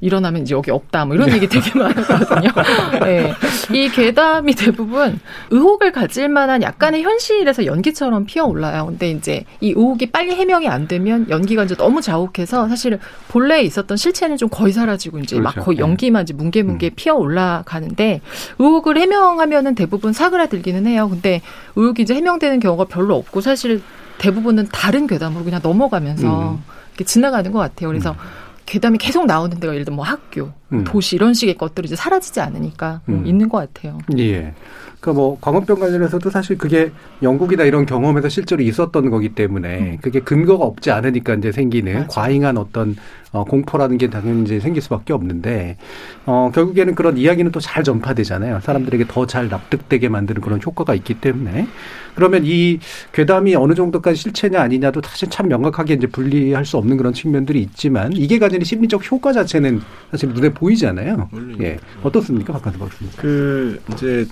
일어나면 이제 여기 없다 뭐 이런 네. 얘기 되게 많았거든요. 네. 이 괴담이 대부분 의혹을 가질 만한 약간의 현실에서 연기처럼 피어올라요. 근데 이제 이 의혹이 빨리 해명이 안 되면 연기가 이제 너무 자욱해서 사실 본래 있었던 실체는 좀 거의 사라지고 이제 그렇죠. 막 거의 네. 연기만 이제 뭉게뭉게 음. 피어 올라가는데 의혹을 해명하면은 대부분 사그라들기는 해요. 근데 의혹이 이제 해명되는 경우가 별로 없고 사실 대부분은 다른 괴담으로 그냥 넘어가면서 음. 이렇게 지나가는 것 같아요. 그래서 음. 괴담이 계속 나오는 데가 예를 들면 뭐 학교, 음. 도시 이런 식의 것들이 이제 사라지지 않으니까 음. 있는 것 같아요. 예. 그러니까 뭐 광우병 관련해서도 사실 그게 영국이나 이런 경험에서 실제로 있었던 거기 때문에 음. 그게 근거가 없지 않으니까 이제 생기는 맞아. 과잉한 어떤 어, 공포라는 게 당연히 이제 생길 수밖에 없는데 어, 결국에는 그런 이야기는 또 잘 전파되잖아요. 사람들에게 더 잘 납득되게 만드는 그런 효과가 있기 때문에 그러면 이 괴담이 어느 정도까지 실체냐 아니냐도 사실 참 명확하게 이제 분리할 수 없는 그런 측면들이 있지만 이게 가지는 심리적 효과 자체는 사실 눈에 보이잖아요. 예. 어떻습니까, 박한수 박사님? 그 이제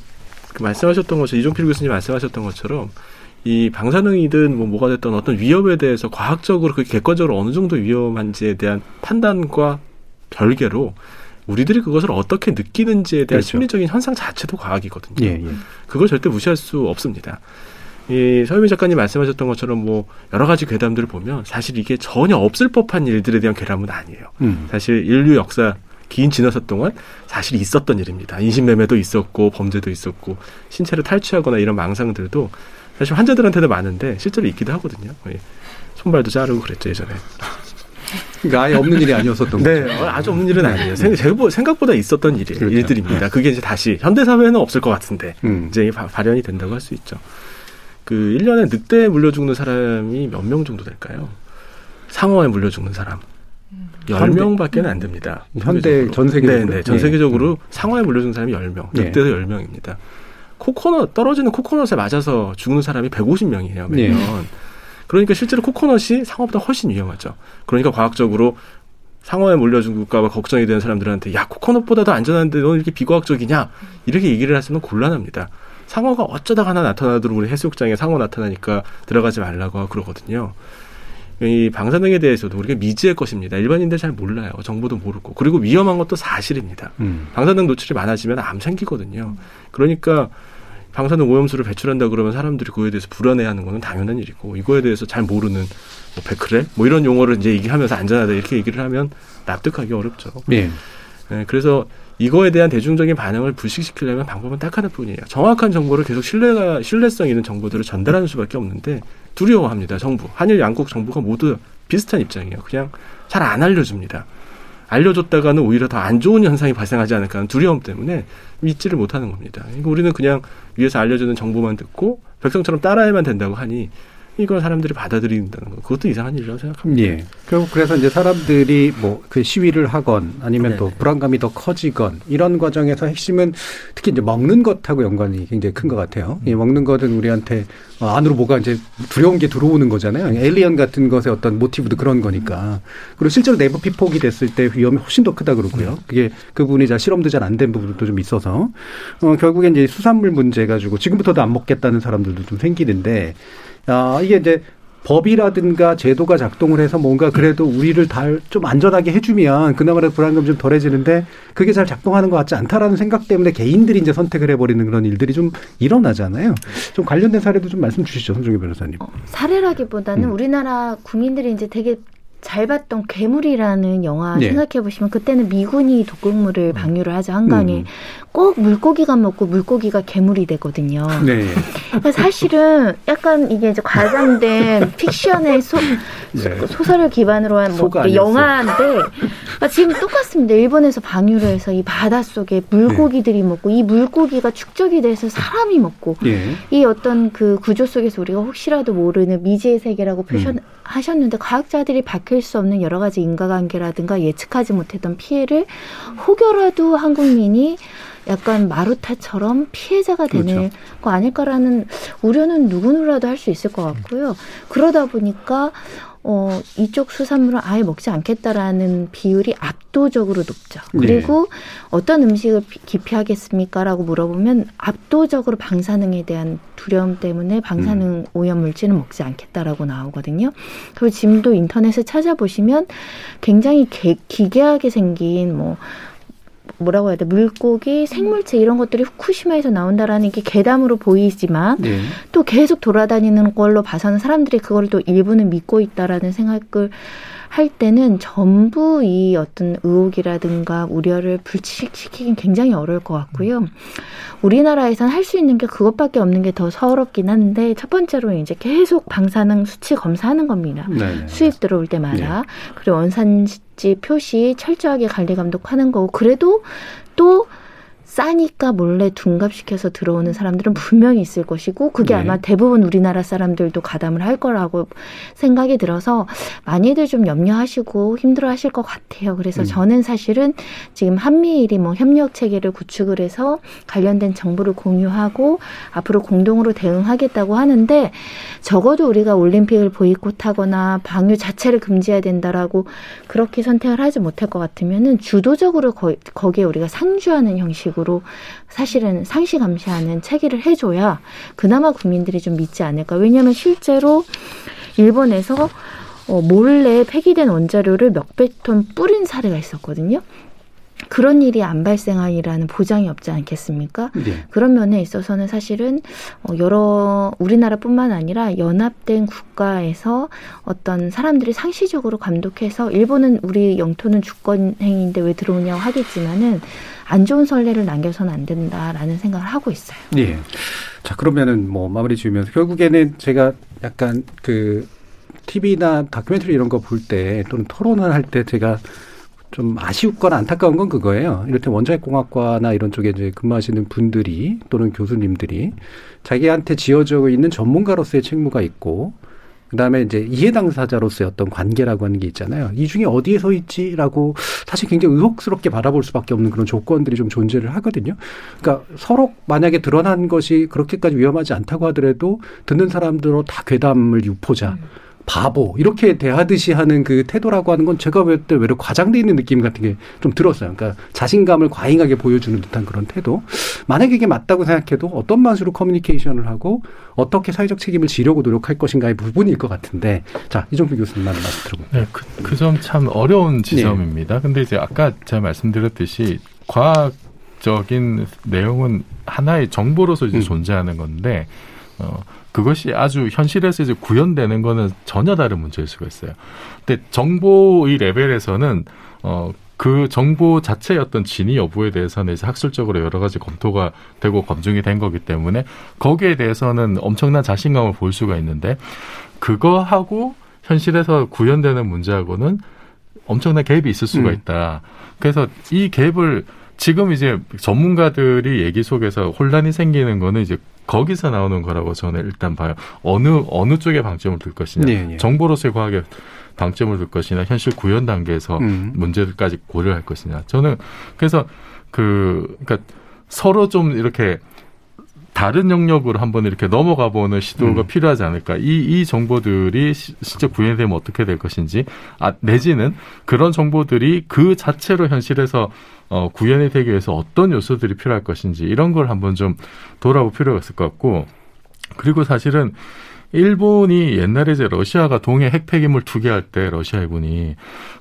그 말씀하셨던 것처럼 이종필 교수님 말씀하셨던 것처럼 이 방사능이든 뭐 뭐가 됐던 어떤 위협에 대해서 과학적으로 그 객관적으로 어느 정도 위험한지에 대한 판단과 별개로 우리들이 그것을 어떻게 느끼는지에 대한 그렇죠. 심리적인 현상 자체도 과학이거든요. 예, 예. 그걸 절대 무시할 수 없습니다. 이 서유미 작가님 말씀하셨던 것처럼 뭐 여러 가지 괴담들을 보면 사실 이게 전혀 없을 법한 일들에 대한 괴담은 아니에요. 음. 사실 인류 역사 긴 지나서 동안 사실 있었던 일입니다. 인신매매도 있었고 범죄도 있었고 신체를 탈취하거나 이런 망상들도 사실 환자들한테도 많은데 실제로 있기도 하거든요. 손발도 자르고 그랬죠 예전에. 그러니까 아예 없는 일이 아니었었던 네, 거죠. 아주 없는 일은 아니에요. 생각보다 있었던 일이, 그렇죠. 일들입니다. 그게 이제 다시 현대 사회는 없을 것 같은데 음. 이제 발현이 된다고 할 수 있죠. 그 1년에 늑대에 물려 죽는 사람이 몇 명 정도 될까요? 상어에 물려 죽는 사람. 열 명밖에는 안 됩니다. 현대 전 세계적으로. 네, 네. 전 세계적으로 네. 상어에 물려 죽는 사람이 열명 늑대도 네. 열명입니다 코코넛 떨어지는 코코넛에 맞아서 죽는 사람이 150명이에요 매년. 네. 그러니까 실제로 코코넛이 상어보다 훨씬 위험하죠. 그러니까 과학적으로 상어에 물려줄까봐 걱정이 되는 사람들한테 야 코코넛보다 도 안전한데 너 이렇게 비과학적이냐 이렇게 얘기를 하시면 곤란합니다. 상어가 어쩌다가 하나 나타나도록 우리 해수욕장에 상어 나타나니까 들어가지 말라고 그러거든요. 이 방사능에 대해서도 우리가 미지의 것입니다. 일반인들 잘 몰라요. 정보도 모르고. 그리고 위험한 것도 사실입니다. 음. 방사능 노출이 많아지면 암 생기거든요. 그러니까 방사능 오염수를 배출한다 그러면 사람들이 그거에 대해서 불안해하는 거는 당연한 일이고 이거에 대해서 잘 모르는 뭐 베크레 뭐 이런 용어를 이제 얘기하면서 안전하다 이렇게 얘기를 하면 납득하기 어렵죠. 네. 네 그래서 이거에 대한 대중적인 반응을 불식시키려면 방법은 딱 하나뿐이에요. 정확한 정보를 계속 신뢰가 신뢰성 있는 정보들을 전달하는 수밖에 없는데 두려워합니다. 정부 한일 양국 정부가 모두 비슷한 입장이에요. 그냥 잘 안 알려줍니다. 알려줬다가는 오히려 더 안 좋은 현상이 발생하지 않을까 하는 두려움 때문에 믿지를 못하는 겁니다. 그러니까 우리는 그냥 위에서 알려주는 정보만 듣고 백성처럼 따라야만 된다고 하니 이걸 사람들이 받아들인다는 거 그것도 이상한 일이라고 생각합니다. 예. 결국 그래서 이제 사람들이 뭐 그 시위를 하건 아니면 네또 불안감이 더 커지건 이런 과정에서 핵심은 특히 이제 먹는 것하고 연관이 굉장히 큰 것 같아요. 이 먹는 것은 우리한테 어, 안으로 뭐가 이제 두려운 게 들어오는 거잖아요. 에일리언 같은 것의 어떤 모티브도 그런 거니까. 그리고 실제로 내부 피폭이 됐을 때 위험이 훨씬 더 크다 그러고요. 그게 그 부분이 잘 실험도 잘 안 된 부분도 좀 있어서 어 결국엔 이제 수산물 문제 가지고 지금부터도 안 먹겠다는 사람들도 좀 생기는데 아, 이게 이제 법이라든가 제도가 작동을 해서 뭔가 그래도 우리를 좀 안전하게 해주면 그나마라도 불안감 좀 덜해지는데 그게 잘 작동하는 것 같지 않다라는 생각 때문에 개인들이 이제 선택을 해버리는 그런 일들이 좀 일어나잖아요. 좀 관련된 사례도 좀 말씀 주시죠, 손정희 변호사님. 어, 사례라기보다는 음. 우리나라 국민들이 이제 되게 잘 봤던 괴물이라는 영화 네. 생각해 보시면 그때는 미군이 독극물을 음. 방류를 하죠 한강에 음. 꼭 물고기가 먹고 물고기가 괴물이 되거든요. 네. 사실은 약간 이게 이제 과장된 픽션의 소, 네. 소설을 기반으로 한 뭐 영화인데 아, 지금 똑같습니다. 일본에서 방류를 해서 이 바닷속에 물고기들이 네. 먹고 이 물고기가 축적이 돼서 사람이 먹고 네. 이 어떤 그 구조 속에서 우리가 혹시라도 모르는 미지의 세계라고 표현하셨는데 음. 과학자들이 밝힐 수 없는 여러 가지 인과관계라든가 예측하지 못했던 피해를 혹여라도 한국민이 약간 마루타처럼 피해자가 되는 그렇죠. 거 아닐까라는 우려는 누구라도 할 수 있을 것 같고요. 그러다 보니까 어, 이쪽 수산물을 아예 먹지 않겠다라는 비율이 압도적으로 높죠. 네. 그리고 네. 어떤 음식을 기피하겠습니까? 라고 물어보면 압도적으로 방사능에 대한 두려움 때문에 방사능 음. 오염 물질은 먹지 않겠다라고 나오거든요. 그리고 지금도 인터넷에 찾아보시면 굉장히 개, 기괴하게 생긴 뭐 뭐라고 해야 돼 물고기 생물체 이런 것들이 후쿠시마에서 나온다라는 게 괴담으로 보이지만 네. 또 계속 돌아다니는 걸로 봐서는 사람들이 그걸 또 일부는 믿고 있다라는 생각을 할 때는 전부 이 어떤 의혹이라든가 우려를 불식시키긴 굉장히 어려울 것 같고요. 우리나라에선 할 수 있는 게 그것밖에 없는 게 더 서럽긴 한데 첫 번째로 이제 계속 방사능 수치 검사하는 겁니다. 네네. 수입 들어올 때마다 네. 그리고 원산 지 표시 철저하게 관리 감독하는 거고 그래도 또 싸니까 몰래 둔갑시켜서 들어오는 사람들은 분명히 있을 것이고 그게 네. 아마 대부분 우리나라 사람들도 가담을 할 거라고 생각이 들어서 많이들 좀 염려하시고 힘들어하실 것 같아요. 그래서 음. 저는 사실은 지금 한미일이 뭐 협력 체계를 구축을 해서 관련된 정보를 공유하고 앞으로 공동으로 대응하겠다고 하는데 적어도 우리가 올림픽을 보이콧하거나 방류 자체를 금지해야 된다라고 그렇게 선택을 하지 못할 것 같으면은 주도적으로 거, 거기에 우리가 상주하는 형식으로 방 식으로 사실은 상시 감시하는 체계를 해줘야 그나마 국민들이 좀 믿지 않을까. 왜냐하면 실제로 일본에서 어, 몰래 폐기된 원자료를 몇백 톤 뿌린 사례가 있었거든요. 그런 일이 안 발생하리라는 보장이 없지 않겠습니까? 네. 그런 면에 있어서는 사실은 어, 여러 우리나라뿐만 아니라 연합된 국가에서 어떤 사람들이 상시적으로 감독해서 일본은 우리 영토는 주권 행위인데 왜 들어오냐고 하겠지만은 안 좋은 선례를 남겨서는 안 된다라는 생각을 하고 있어요. 예. 자 그러면은 뭐 마무리 지으면서 결국에는 제가 약간 그 TV나 다큐멘터리 이런 거 볼 때 또는 토론을 할 때 제가 좀 아쉬웠거나 안타까운 건 그거예요. 이를테면 원자핵공학과나 이런 쪽에 이제 근무하시는 분들이 또는 교수님들이 자기한테 지어져 있는 전문가로서의 책무가 있고 그다음에 이제 이해 당사자로서의 어떤 관계라고 하는 게 있잖아요. 이 중에 어디에 서 있지라고 사실 굉장히 의혹스럽게 바라볼 수밖에 없는 그런 조건들이 좀 존재를 하거든요. 그러니까 서로 만약에 드러난 것이 그렇게까지 위험하지 않다고 하더라도 듣는 사람들로 다 괴담을 유포자. 음. 바보 이렇게 대하듯이 하는 그 태도라고 하는 건 제가 볼 때 외로 과장돼 있는 느낌 같은 게 좀 들었어요. 그러니까 자신감을 과잉하게 보여주는 듯한 그런 태도. 만약에 이게 맞다고 생각해도 어떤 맛으로 커뮤니케이션을 하고 어떻게 사회적 책임을 지려고 노력할 것인가의 부분일 것 같은데 자 이종필 교수님 말씀 들어볼게요. 네, 그점 참 어려운 네. 지점입니다. 네. 근데 이제 아까 제가 말씀드렸듯이 과학적인 내용은 하나의 정보로서 이제 음. 존재하는 건데 어. 그것이 아주 현실에서 이제 구현되는 거는 전혀 다른 문제일 수가 있어요. 근데 정보의 레벨에서는 어, 그 정보 자체의 어떤 진위 여부에 대해서는 이제 학술적으로 여러 가지 검토가 되고 검증이 된 거기 때문에 거기에 대해서는 엄청난 자신감을 볼 수가 있는데 그거하고 현실에서 구현되는 문제하고는 엄청난 갭이 있을 수가 음. 있다. 그래서 이 갭을 지금 이제 전문가들이 얘기 속에서 혼란이 생기는 거는 이제 거기서 나오는 거라고 저는 일단 봐요. 어느 어느 쪽에 방점을 둘 것이냐. 네, 네. 정보로서의 과학에 방점을 둘 것이냐, 현실 구현 단계에서 음. 문제들까지 고려할 것이냐. 저는 그래서 그 그러니까 서로 좀 이렇게 다른 영역으로 한번 이렇게 넘어가 보는 시도가 음. 필요하지 않을까. 이, 이 정보들이 시, 실제 구현이 되면 어떻게 될 것인지, 아, 내지는 그런 정보들이 그 자체로 현실에서 어, 구현이 되기 위해서 어떤 요소들이 필요할 것인지, 이런 걸 한번 좀 돌아볼 필요가 있을 것 같고, 그리고 사실은 일본이 옛날에 이제 러시아가 동해 핵 폐기물 투기할 때 러시아 해군이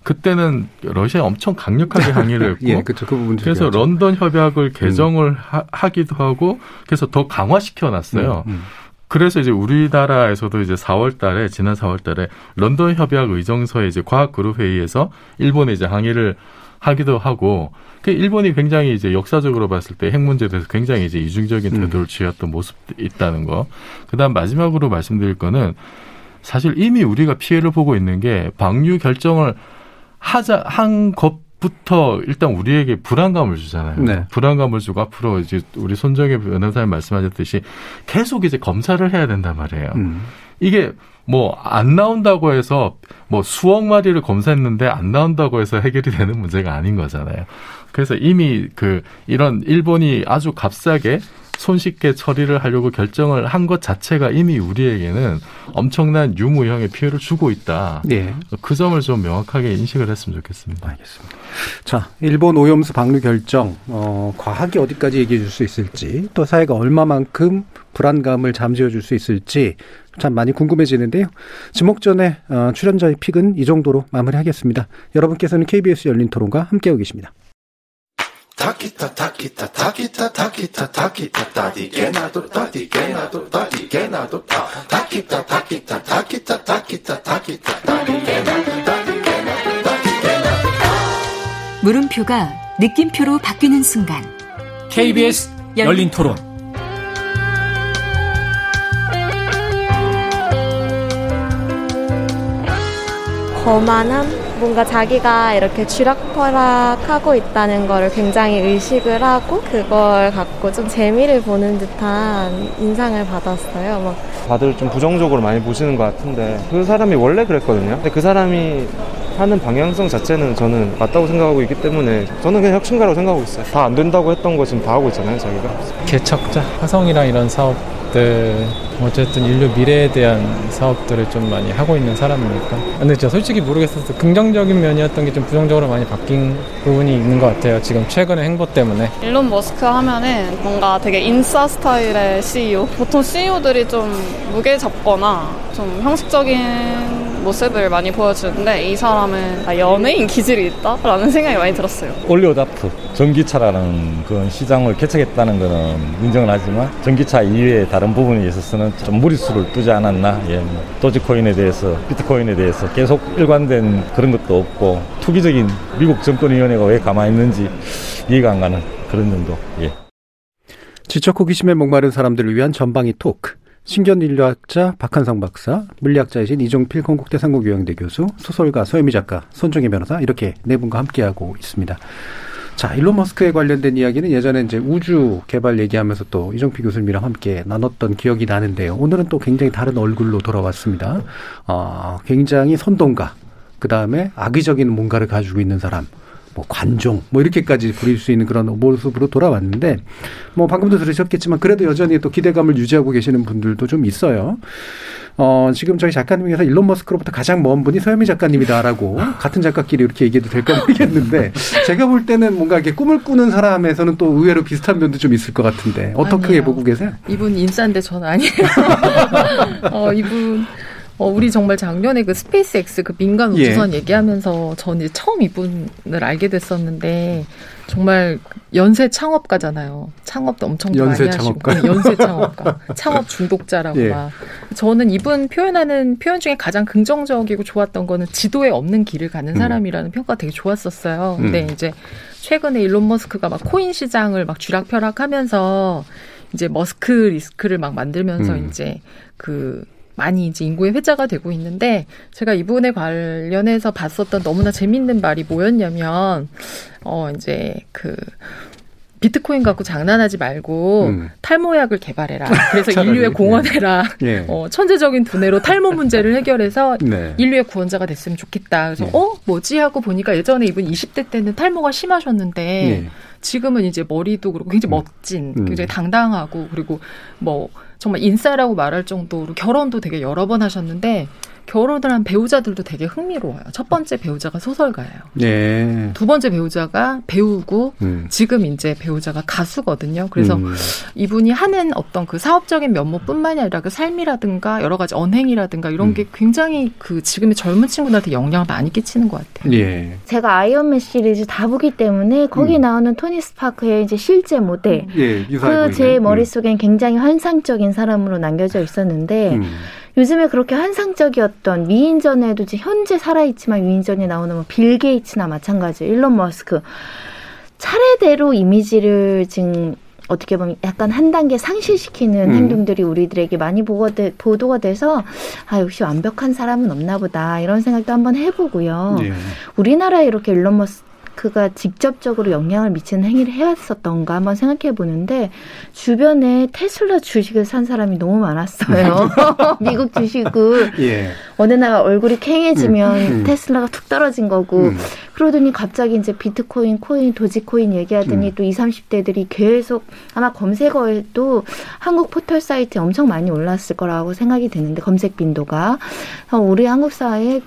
그때는 러시아 엄청 강력하게 항의를 했고 예, 그쵸, 그 그래서 중요하죠. 런던 협약을 개정을 음. 하, 기도 하고 그래서 더 강화시켜 놨어요. 음, 음. 그래서 이제 우리나라에서도 이제 4월 달에 지난 4월 달에 런던 협약 의정서에 이제 과학 그룹 회의에서 일본에 이제 항의를 하기도 하고 그 일본이 굉장히 이제 역사적으로 봤을 때 핵 문제에 대해서 굉장히 이제 이중적인 음. 태도를 취했던 모습도 있다는 거. 그다음 마지막으로 말씀드릴 거는 사실 이미 우리가 피해를 보고 있는 게 방류 결정을 하자 한 것 부터 일단 우리에게 불안감을 주잖아요. 네. 불안감을 주고 앞으로 이제 우리 손정혜 변호사님 말씀하셨듯이 계속 이제 검사를 해야 된단 말이에요. 음. 이게 뭐 안 나온다고 해서 뭐 수억 마리를 검사했는데 안 나온다고 해서 해결이 되는 문제가 아닌 거잖아요. 그래서 이미 그 이런 일본이 아주 값싸게 손쉽게 처리를 하려고 결정을 한 것 자체가 이미 우리에게는 엄청난 유무형의 피해를 주고 있다. 네. 그 점을 좀 명확하게 인식을 했으면 좋겠습니다. 알겠습니다. 자, 일본 오염수 방류 결정, 어, 과학이 어디까지 얘기해 줄 수 있을지, 또 사회가 얼마만큼 불안감을 잠재워 줄 수 있을지 참 많이 궁금해지는데요. 지목 전에 어, 출연자의 픽은 이 정도로 마무리하겠습니다. 여러분께서는 KBS 열린 토론과 함께하고 계십니다. 물음표가 느낌표로 바뀌는 순간. KBS 열린 토론. 거만함 뭔가 자기가 이렇게 쥐락펴락하고 있다는 거를 굉장히 의식을 하고 그걸 갖고 좀 재미를 보는 듯한 인상을 받았어요. 막 다들 좀 부정적으로 많이 보시는 것 같은데 그 사람이 원래 그랬거든요. 근데 그 사람이 하는 방향성 자체는 저는 맞다고 생각하고 있기 때문에 저는 그냥 혁신가라고 생각하고 있어요. 다 안 된다고 했던 거 지금 다 하고 있잖아요, 자기가. 개척자, 화성이랑 이런 사업 들 어쨌든 인류 미래에 대한 사업들을 좀 많이 하고 있는 사람이니까. 근데 진짜 솔직히 모르겠어서 긍정적인 면이었던 게 좀 부정적으로 많이 바뀐 부분이 있는 것 같아요. 지금 최근의 행보 때문에. 일론 머스크 하면은 뭔가 되게 인싸 스타일의 CEO. 보통 CEO들이 좀 무게 잡거나 좀 형식적인 모습을 많이 보여주는데 이 사람은 연예인 기질이 있다라는 생각이 많이 들었어요. 올리오다프 전기차라는 그런 시장을 개척했다는 것은 인정을 하지만 전기차 이외의 다른 부분에 있어서는 좀 무리수를 두지 않았나. 예, 뭐 도지코인에 대해서 비트코인에 대해서 계속 일관된 그런 것도 없고 투기적인 미국 정권위원회가 왜 가만히 있는지 이해가 안 가는 그런 정도. 예. 지적 호기심에 목마른 사람들을 위한 전방위 토크. 신견인류학자 박한성 박사, 물리학자이신 이종필 건국대 상국교양대 교수, 소설가 서유미 작가, 손정혜 변호사 이렇게 네 분과 함께하고 있습니다. 자, 일론 머스크에 관련된 이야기는 예전에 이제 우주 개발 얘기하면서 또 이종필 교수님이랑 함께 나눴던 기억이 나는데요. 오늘은 또 굉장히 다른 얼굴로 돌아왔습니다. 어, 굉장히 선동가, 그 다음에 악의적인 뭔가를 가지고 있는 사람, 뭐 관종 뭐 이렇게까지 부릴 수 있는 그런 모습으로 돌아왔는데 뭐 방금도 들으셨겠지만 그래도 여전히 또 기대감을 유지하고 계시는 분들도 좀 있어요. 어, 지금 저희 작가님께서 일론 머스크로부터 가장 먼 분이 서현미 작가님이다라고 같은 작가끼리 이렇게 얘기해도 될까 모르겠는데 제가 볼 때는 뭔가 이렇게 꿈을 꾸는 사람에서는 또 의외로 비슷한 면도 좀 있을 것 같은데 어떻게 아니에요. 보고 계세요? 이분 인싸인데 저는 아니에요. 어, 이분 어, 우리 정말 작년에 그 스페이스X 그 민간 우주선 예. 얘기하면서 전 이제 처음 이분을 알게 됐었는데 정말 연쇄 창업가잖아요. 창업도 엄청 연쇄 많이 창업가? 하시고 연쇄 창업가, 창업 중독자라고 예. 막. 저는 이분 표현하는 표현 중에 가장 긍정적이고 좋았던 거는 지도에 없는 길을 가는 음. 사람이라는 음. 평가 되게 좋았었어요. 근데 음. 이제 최근에 일론 머스크가 막 코인 시장을 막 쥐락펴락하면서 이제 머스크 리스크를 막 만들면서 음. 이제 그 많이 이제 인구의 회자가 되고 있는데 제가 이분에 관련해서 봤었던 너무나 재밌는 말이 뭐였냐면 어 이제 그 비트코인 갖고 장난하지 말고 음. 탈모약을 개발해라. 그래서 인류의 공헌해라. 네. 어, 천재적인 두뇌로 탈모 문제를 해결해서 네. 인류의 구원자가 됐으면 좋겠다. 그래서 네. 어 뭐지 하고 보니까 예전에 이분 20대 때는 탈모가 심하셨는데 네. 지금은 이제 머리도 그렇고 굉장히 음. 멋진, 음. 굉장히 당당하고 그리고 뭐 정말 인싸라고 말할 정도로 결혼도 되게 여러 번 하셨는데 결혼을 한 배우자들도 되게 흥미로워요. 첫 번째 배우자가 소설가예요. 네. 두 번째 배우자가 배우고 음. 지금 이제 배우자가 가수거든요. 그래서 음. 이분이 하는 어떤 그 사업적인 면모뿐만이 아니라 그 삶이라든가 여러 가지 언행이라든가 이런 음. 게 굉장히 그 지금의 젊은 친구들한테 영향을 많이 끼치는 것 같아요. 예. 제가 아이언맨 시리즈 다 보기 때문에 거기 음. 나오는 토니 스타크의 이제 실제 모델 예, 그제 음. 머릿속엔 굉장히 환상적인 사람으로 남겨져 있었는데 음. 요즘에 그렇게 환상적이었던 위인전에도 현재 살아있지만 위인전에 나오는 뭐 빌 게이츠나 마찬가지, 일론 머스크. 차례대로 이미지를 지금 어떻게 보면 약간 한 단계 상실시키는 음. 행동들이 우리들에게 많이 보고되, 보도가 돼서 아 역시 완벽한 사람은 없나 보다 이런 생각도 한번 해보고요. 네. 우리나라에 이렇게 일론 머스 그가 직접적으로 영향을 미치는 행위를 해왔었던가 한번 생각해 보는데 주변에 테슬라 주식을 산 사람이 너무 많았어요. 미국 주식을 예. 어느 날 얼굴이 캥해지면 음, 음. 테슬라가 툭 떨어진 거고 음. 그러더니 갑자기 이제 비트코인, 코인, 도지코인 얘기하더니 음. 또 20, 30대들이 계속 아마 검색어에도 한국 포털 사이트에 엄청 많이 올랐을 거라고 생각이 드는데 검색 빈도가 우리 한국 사회에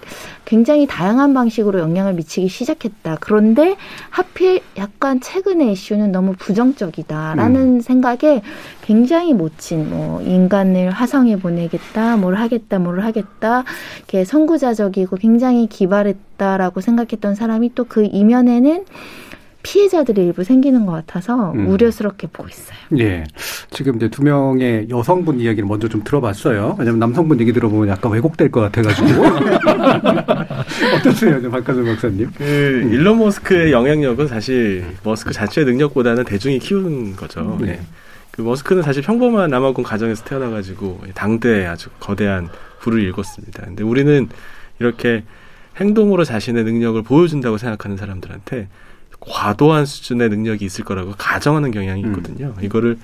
굉장히 다양한 방식으로 영향을 미치기 시작했다. 그런데 하필 약간 최근의 이슈는 너무 부정적이다라는 음. 생각에 굉장히 못친 뭐 인간을 화성에 보내겠다, 뭘 하겠다, 뭘 하겠다, 이렇게 선구자적이고 굉장히 기발했다라고 생각했던 사람이 또 그 이면에는 피해자들이 일부 생기는 것 같아서 음. 우려스럽게 보고 있어요. 예. 지금 이제 두 명의 여성분 이야기를 먼저 좀 들어봤어요. 왜냐면 남성분 얘기 들어보면 약간 왜곡될 것 같아가지고. 어떠세요, 박가정 박사님? 그, 음. 일론 머스크의 영향력은 사실 머스크 자체의 능력보다는 대중이 키운 거죠. 네. 네. 그 머스크는 사실 평범한 남아공 가정에서 태어나가지고 당대에 아주 거대한 부를 일궜습니다. 근데 우리는 이렇게 행동으로 자신의 능력을 보여준다고 생각하는 사람들한테 과도한 수준의 능력이 있을 거라고 가정하는 경향이 음. 있거든요. 음. 이거를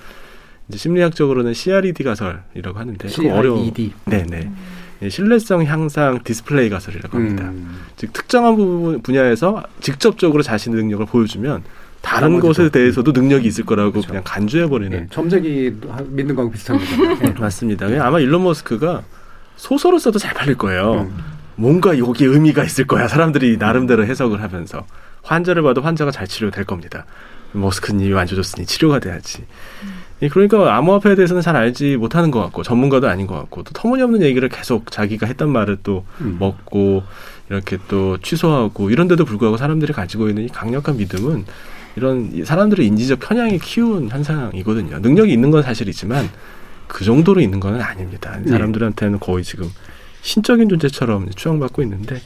이제 심리학적으로는 CRED 가설이라고 하는데 CRED. 어려운 네네 음. 예, 신뢰성 향상 디스플레이 가설이라고 합니다. 음. 즉 특정한 부분 분야에서 직접적으로 자신의 능력을 보여주면 다른 것에 대해서도 능력이 있을 거라고 그렇죠. 그냥 간주해 버리는 네, 점쟁이 믿는 거하고 비슷한 거죠. 네, 맞습니다. 아마 일론 머스크가 소설을 써도 잘 팔릴 거예요. 음. 뭔가 여기에 의미가 있을 거야. 사람들이 나름대로 해석을 하면서. 환자를 봐도 환자가 잘 치료될 겁니다. 머스크님이 만져줬으니 치료가 돼야지. 음. 그러니까 암호화폐에 대해서는 잘 알지 못하는 것 같고 전문가도 아닌 것 같고 또 터무니없는 얘기를 계속 자기가 했던 말을 또 음. 먹고 이렇게 또 취소하고 이런데도 불구하고 사람들이 가지고 있는 이 강력한 믿음은 이런 사람들의 인지적 편향이 키운 현상이거든요. 능력이 있는 건 사실이지만 그 정도로 있는 건 아닙니다. 네. 사람들한테는 거의 지금 신적인 존재처럼 추앙받고 있는데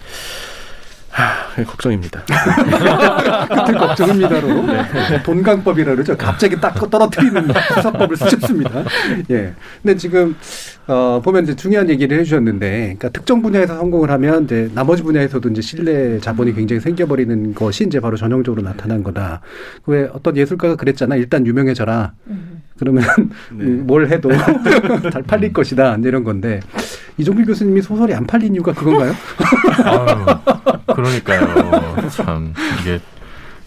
하, 걱정입니다. 같은 걱정입니다로 네. 돈강법이라 그러죠. 갑자기 딱 떨어뜨리는 수사법을 쓰셨습니다. 예. 근데 지금 어 보면 이제 중요한 얘기를 해주셨는데, 그러니까 특정 분야에서 성공을 하면 이제 나머지 분야에서도 이제 신뢰 자본이 굉장히 생겨버리는 것이 이제 바로 전형적으로 나타난 거다. 왜 어떤 예술가가 그랬잖아. 일단 유명해져라. 그러면 네. 뭘 해도 잘 팔릴 것이다. 이런 건데 이종필 교수님이 소설이 안 팔린 이유가 그건가요? 아유, 그러니까요. 참 이게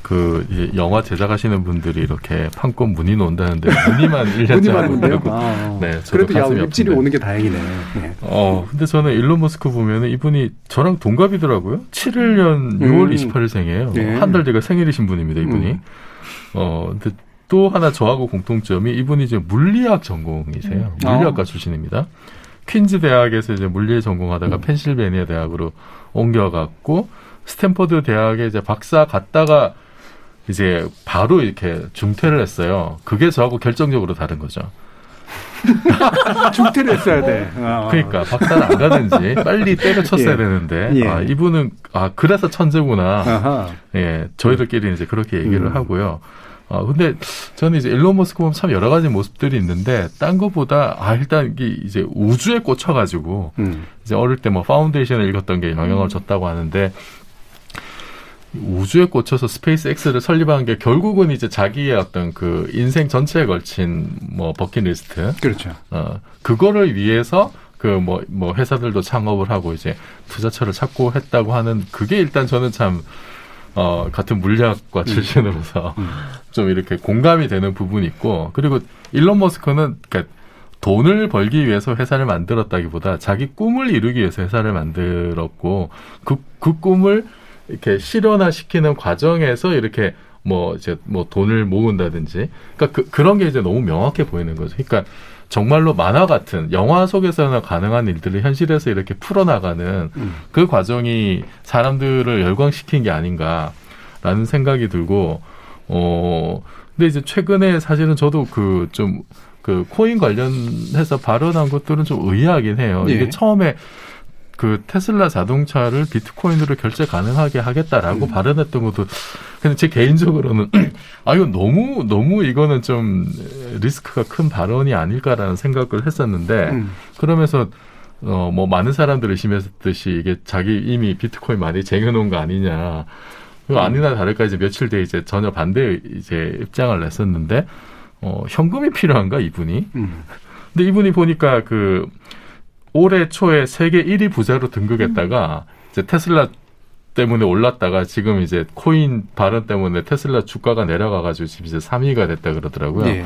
그 영화 제작하시는 분들이 이렇게 판권 문의 논다는데 문의만 1년째 하고 있는 아, 네, 그래도 야 입질이 오는 게 다행이네. 네. 어, 근데 저는 일론 머스크 보면은 이분이 저랑 동갑이더라고요. 71년 6월 음. 28일생이에요. 네. 한달 뒤가 생일이신 분입니다, 이분이. 음. 어, 근데 또 하나 저하고 공통점이 이분이 이제 물리학 전공이세요. 음. 물리학과 아. 출신입니다. 퀸즈 대학에서 이제 물리 전공하다가 음. 펜실베니아 대학으로 옮겨갔고 스탠퍼드 대학에 이제 박사 갔다가 이제 바로 이렇게 중퇴를 했어요. 그게 저하고 결정적으로 다른 거죠. 중퇴를 했어야 돼. 어. 그러니까 박사를 안 가든지 빨리 때려쳤어야 예. 되는데 예. 아 이분은 아 그래서 천재구나. 아하. 예 저희들끼리 이제 그렇게 얘기를 음. 하고요. 어, 근데 저는 이제 일론 머스크 보면 참 여러 가지 모습들이 있는데, 딴 거보다, 아, 일단 이게 이제 우주에 꽂혀가지고, 음. 이제 어릴 때 뭐 파운데이션을 읽었던 게 영향을 줬다고 하는데, 우주에 꽂혀서 SpaceX를 설립한 게 결국은 이제 자기의 어떤 그 인생 전체에 걸친 뭐 버킷리스트. 그렇죠. 어, 그거를 위해서 그 뭐뭐 뭐 회사들도 창업을 하고 이제 투자처를 찾고 했다고 하는 그게 일단 저는 참 어, 같은 물리학과 음. 출신으로서 음. 좀 이렇게 공감이 되는 부분이 있고, 그리고 일론 머스크는, 그니까 돈을 벌기 위해서 회사를 만들었다기보다 자기 꿈을 이루기 위해서 회사를 만들었고, 그, 그 꿈을 이렇게 실현화시키는 과정에서 이렇게 뭐 이제 뭐 돈을 모은다든지 그러니까 그, 그런 게 이제 너무 명확해 보이는 거죠. 그러니까 정말로 만화 같은 영화 속에서는 가능한 일들을 현실에서 이렇게 풀어나가는 음. 그 과정이 사람들을 열광시킨 게 아닌가라는 생각이 들고 어 근데 이제 최근에 사실은 저도 그 좀그 그 코인 관련해서 발언한 것들은 좀 의아하긴 해요. 예. 이게 처음에 그 테슬라 자동차를 비트코인으로 결제 가능하게 하겠다라고 음. 발언했던 것도 근데 제 개인적으로는 아 이거 너무 너무 이거는 좀 리스크가 큰 발언이 아닐까라는 생각을 했었는데 음. 그러면서 어 뭐 많은 사람들이 의심했듯이 이게 자기 이미 비트코인 많이 쟁여놓은 거 아니냐 그 아니나 다를까 이제 며칠 뒤에 이제 전혀 반대 이제 입장을 냈었는데 어 현금이 필요한가 이분이 음. 근데 이분이 보니까 그 올해 초에 세계 1위 부자로 등극했다가 이제 테슬라 때문에 올랐다가 지금 이제 코인 발언 때문에 테슬라 주가가 내려가가지고 지금 이제 3위가 됐다 그러더라고요. 네.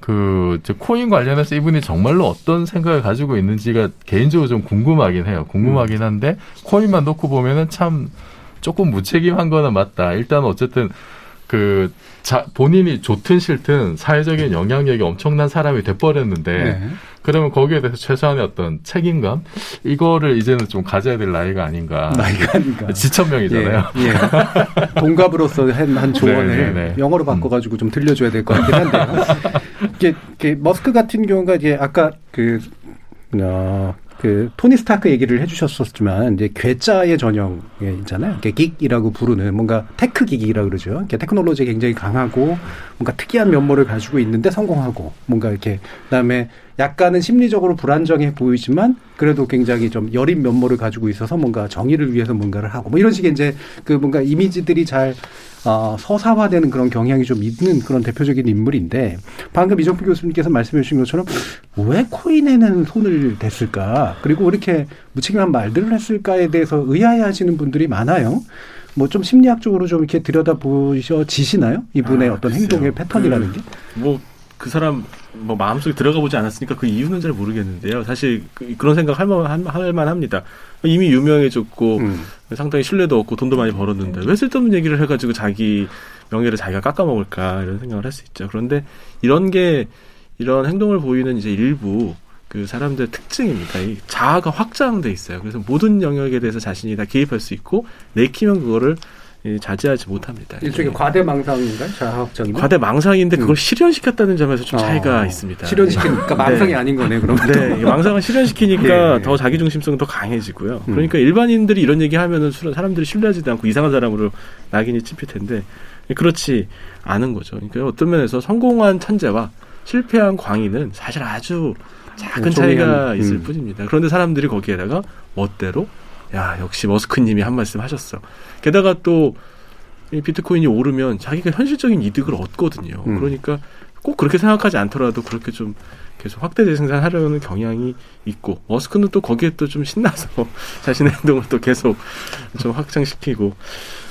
그, 코인 관련해서 이분이 정말로 어떤 생각을 가지고 있는지가 개인적으로 좀 궁금하긴 해요. 궁금하긴 음. 한데, 코인만 놓고 보면은 참 조금 무책임한 거는 맞다. 일단 어쨌든 그 자, 본인이 좋든 싫든 사회적인 영향력이 엄청난 사람이 돼버렸는데 네. 그러면 거기에 대해서 최소한의 어떤 책임감 이거를 이제는 좀 가져야 될 나이가 아닌가. 나이가 아닌가. 지천명이잖아요. 예, 예. 동갑으로서 한, 한 조언을 네, 네, 네. 영어로 바꿔가지고 좀 들려줘야 될 것 같긴 한데요. 이게, 이게 머스크 같은 경우가 이제 아까 그 어, 그 토니 스타크 얘기를 해주셨었지만 이제 괴짜의 전형에 있잖아요. geek이라고 부르는 뭔가 tech geek이라 그러죠. 테크놀로지에 굉장히 강하고 뭔가 특이한 면모를 가지고 있는데 성공하고 뭔가 이렇게 그다음에 약간은 심리적으로 불안정해 보이지만 그래도 굉장히 좀 여린 면모를 가지고 있어서 뭔가 정의를 위해서 뭔가를 하고 뭐 이런 식의 이제 그 뭔가 이미지들이 잘 어, 서사화되는 그런 경향이 좀 있는 그런 대표적인 인물인데 방금 이정표 교수님께서 말씀해 주신 것처럼 왜 코인에는 손을 댔을까 그리고 이렇게 무책임한 말들을 했을까에 대해서 의아해하시는 분들이 많아요. 뭐 좀 심리학적으로 좀 이렇게 들여다 보셔지시나요? 이분의 아, 어떤 행동의 패턴이라는 게? 그, 뭐 그 사람 뭐 마음속에 들어가 보지 않았으니까 그 이유는 잘 모르겠는데요. 사실 그, 런 생각 할 만, 할 만 합니다. 이미 유명해졌고 음. 상당히 신뢰도 얻고 돈도 많이 벌었는데 왜 쓸데없는 얘기를 해가지고 자기 명예를 자기가 깎아먹을까 이런 생각을 할 수 있죠. 그런데 이런 게 이런 행동을 보이는 이제 일부 그 사람들의 특징입니다. 이 자아가 확장돼 있어요. 그래서 모든 영역에 대해서 자신이 다 개입할 수 있고 내키면 그거를 자제하지 못합니다. 일종의 네. 과대망상인가요? 자학적인 과대망상인데 그걸 음. 실현시켰다는 점에서 좀 차이가 어. 있습니다. 실현시키니까 네. 망상이 네. 아닌 거네, 그러면. 네, 망상을 실현시키니까 예. 더 자기중심성은 더 강해지고요. 음. 그러니까 일반인들이 이런 얘기 하면은 사람들이 신뢰하지도 않고 이상한 사람으로 낙인이 찝힐 텐데 그렇지 않은 거죠. 그러니까 어떤 면에서 성공한 천재와 실패한 광인은 사실 아주 작은 차이가 있을 음. 뿐입니다. 그런데 사람들이 거기에다가 멋대로 야 역시 머스크님이 한 말씀 하셨어. 게다가 또 비트코인이 오르면 자기가 현실적인 이득을 얻거든요. 음. 그러니까 꼭 그렇게 생각하지 않더라도 그렇게 좀 계속 확대 재생산하려는 경향이 있고 머스크는 또 거기에 또 좀 신나서 자신의 행동을 또 계속 좀 확장시키고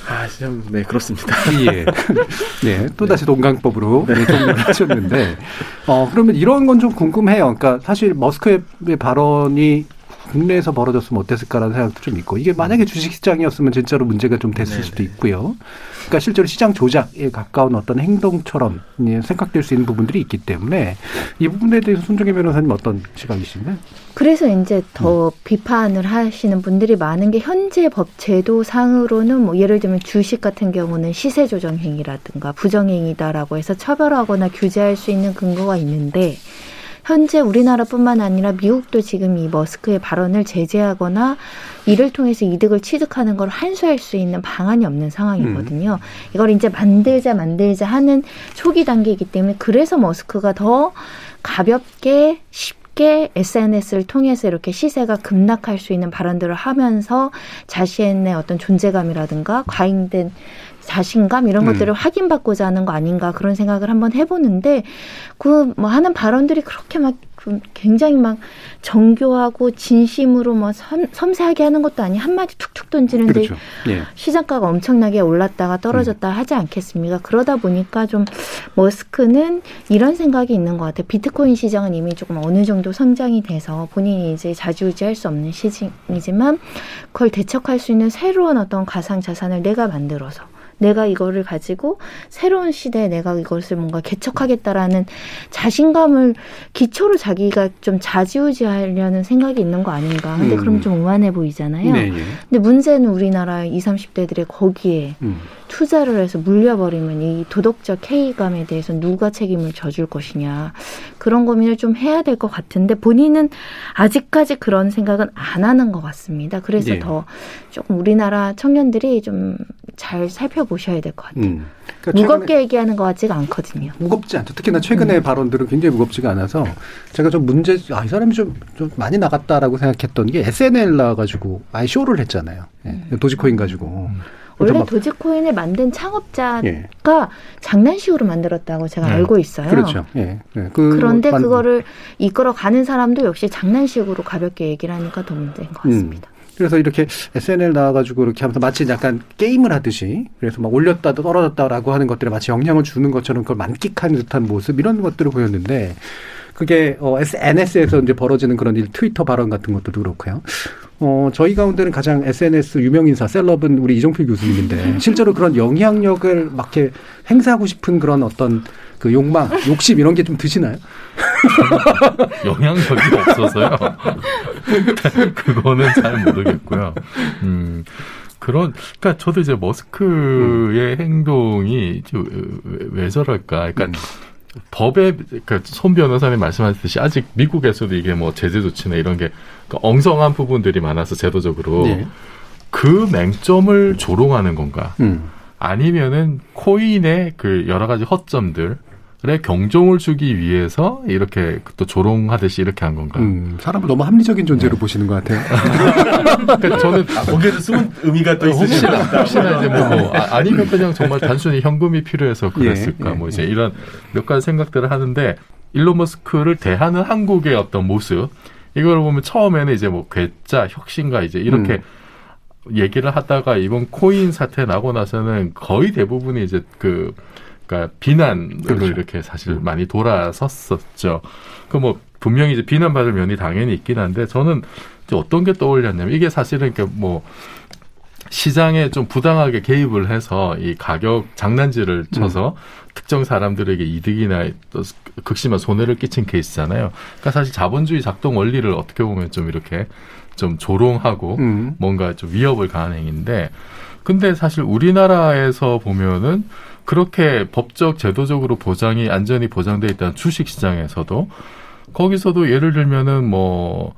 아, 참, 네, 그렇습니다. 예. 네, 또 다시 동강법으로 네. 정리를 하셨는데, 어, 그러면 이런 건 좀 궁금해요. 그러니까 사실 머스크의 발언이 국내에서 벌어졌으면 어땠을까라는 생각도 좀 있고 이게 만약에 주식시장이었으면 진짜로 문제가 좀 됐을 네네. 수도 있고요. 그러니까 실제로 시장 조작에 가까운 어떤 행동처럼 생각될 수 있는 부분들이 있기 때문에 이 부분에 대해서 손정혜 변호사님 어떤 시각이신가요? 그래서 이제 더 음. 비판을 하시는 분들이 많은 게 현재 법 제도상으로는 뭐 예를 들면 주식 같은 경우는 시세 조정 행위라든가 부정 행위다라고 해서 처벌하거나 규제할 수 있는 근거가 있는데 현재 우리나라뿐만 아니라 미국도 지금 이 머스크의 발언을 제재하거나 이를 통해서 이득을 취득하는 걸 한수할 수 있는 방안이 없는 상황이거든요. 음. 이걸 이제 만들자 만들자 하는 초기 단계이기 때문에 그래서 머스크가 더 가볍게 쉽게 쉽게 SNS를 통해서 이렇게 시세가 급락할 수 있는 발언들을 하면서 자신의 어떤 존재감이라든가 과잉된 자신감 이런 음. 것들을 확인받고자 하는 거 아닌가 그런 생각을 한번 해보는데 그 뭐 하는 발언들이 그렇게 막 굉장히 막 정교하고 진심으로 뭐 섬, 섬세하게 하는 것도 아니 한마디 툭툭 던지는데 그렇죠. 예. 시장가가 엄청나게 올랐다가 떨어졌다 음. 하지 않겠습니까? 그러다 보니까 좀 머스크는 이런 생각이 있는 것 같아요. 비트코인 시장은 이미 조금 어느 정도 성장이 돼서 본인이 이제 자주우지할 수 없는 시장이지만 그걸 대척할 수 있는 새로운 어떤 가상 자산을 내가 만들어서 내가 이거를 가지고 새로운 시대에 내가 이것을 뭔가 개척하겠다라는 자신감을 기초로 자기가 좀 자지우지하려는 생각이 있는 거 아닌가. 근데 음. 그럼 좀 우만해 보이잖아요. 네, 네. 근데 문제는 우리나라 20, 30대들의 거기에 음. 투자를 해서 물려버리면 이 도덕적 해이감에 대해서 누가 책임을 져줄 것이냐 그런 고민을 좀 해야 될 것 같은데 본인은 아직까지 그런 생각은 안 하는 것 같습니다. 그래서 네. 더 조금 우리나라 청년들이 좀 잘 살펴보 셔야 될 것 같아요. 음. 그러니까 무겁게 얘기하는 것 같지가 않거든요. 무겁지 않죠. 특히나 최근의 음. 발언들은 굉장히 무겁지가 않아서 제가 좀 문제, 아, 이 사람이 좀, 좀 많이 나갔다라고 생각했던 게 SNL 나와가지고 아예 쇼를 했잖아요. 예. 음. 도지코인 가지고. 음. 원래 도지코인을 만든 창업자가 예. 장난식으로 만들었다고 제가 네. 알고 있어요. 그렇죠. 예. 예. 그 런데 만... 그거를 이끌어 가는 사람도 역시 장난식으로 가볍게 얘기를 하니까 더 문제인 것 같습니다. 음. 그래서 이렇게 SNL 나와가지고 이렇게 하면서 마치 약간 게임을 하듯이 그래서 막 올렸다 떨어졌다라고 하는 것들에 마치 영향을 주는 것처럼 그걸 만끽하는 듯한 모습 이런 것들을 보였는데 그게 어 SNS에서 이제 벌어지는 그런 일 트위터 발언 같은 것들도 그렇고요. 어, 저희 가운데는 가장 SNS 유명 인사 셀럽은 우리 이종필 교수님인데 실제로 그런 영향력을 막 이렇게 행사하고 싶은 그런 어떤 그 욕망, 욕심 이런 게 좀 드시나요? 영향력이 없어서요. 그거는 잘 모르겠고요. 음. 그런, 그러니까 저도 이제 머스크의 음. 행동이 왜 저럴까? 그러니까 음. 법에 그러니까 손 변호사님 말씀하셨듯이 아직 미국에서도 이게 뭐 제재 조치나 이런 게 그러니까 엉성한 부분들이 많아서 제도적으로 네. 그 맹점을 조롱하는 건가? 음. 아니면은 코인의 그 여러 가지 허점들 에 경종을 주기 위해서 이렇게 또 조롱하듯이 이렇게 한 건가? 음, 사람을 너무 합리적인 존재로 네. 보시는 것 같아요. 그러니까 저는 아, 거기에도 숨은 의미가 또 있으시나 혹시나 이제 뭐, 뭐 아, 니면 그냥 정말 단순히 현금이 필요해서 그랬을까? 예, 예, 뭐 이제 예. 이런 몇 가지 생각들을 하는데 일론 머스크를 대하는 한국의 어떤 모습 이걸 보면 처음에는 이제 뭐 괴짜 혁신가 이제 이렇게 음. 얘기를 하다가 이번 코인 사태 나고 나서는 거의 대부분이 이제 그 그러니까 비난으로 그렇죠. 이렇게 사실 음. 많이 돌아섰었죠. 그뭐 분명히 이제 비난받을 면이 당연히 있긴 한데 저는 어떤 게 떠올렸냐면 이게 사실은 이렇게 뭐 시장에 좀 부당하게 개입을 해서 이 가격 장난질을 쳐서 음. 특정 사람들에게 이득이나 또 극심한 손해를 끼친 케이스잖아요. 그러니까 사실 자본주의 작동 원리를 어떻게 보면 좀 이렇게 좀 조롱하고 음. 뭔가 좀 위협을 가한 행위인데 근데 사실 우리나라에서 보면은 그렇게 법적 제도적으로 보장이 안전이 보장돼 있다는 주식 시장에서도 거기서도 예를 들면은 뭐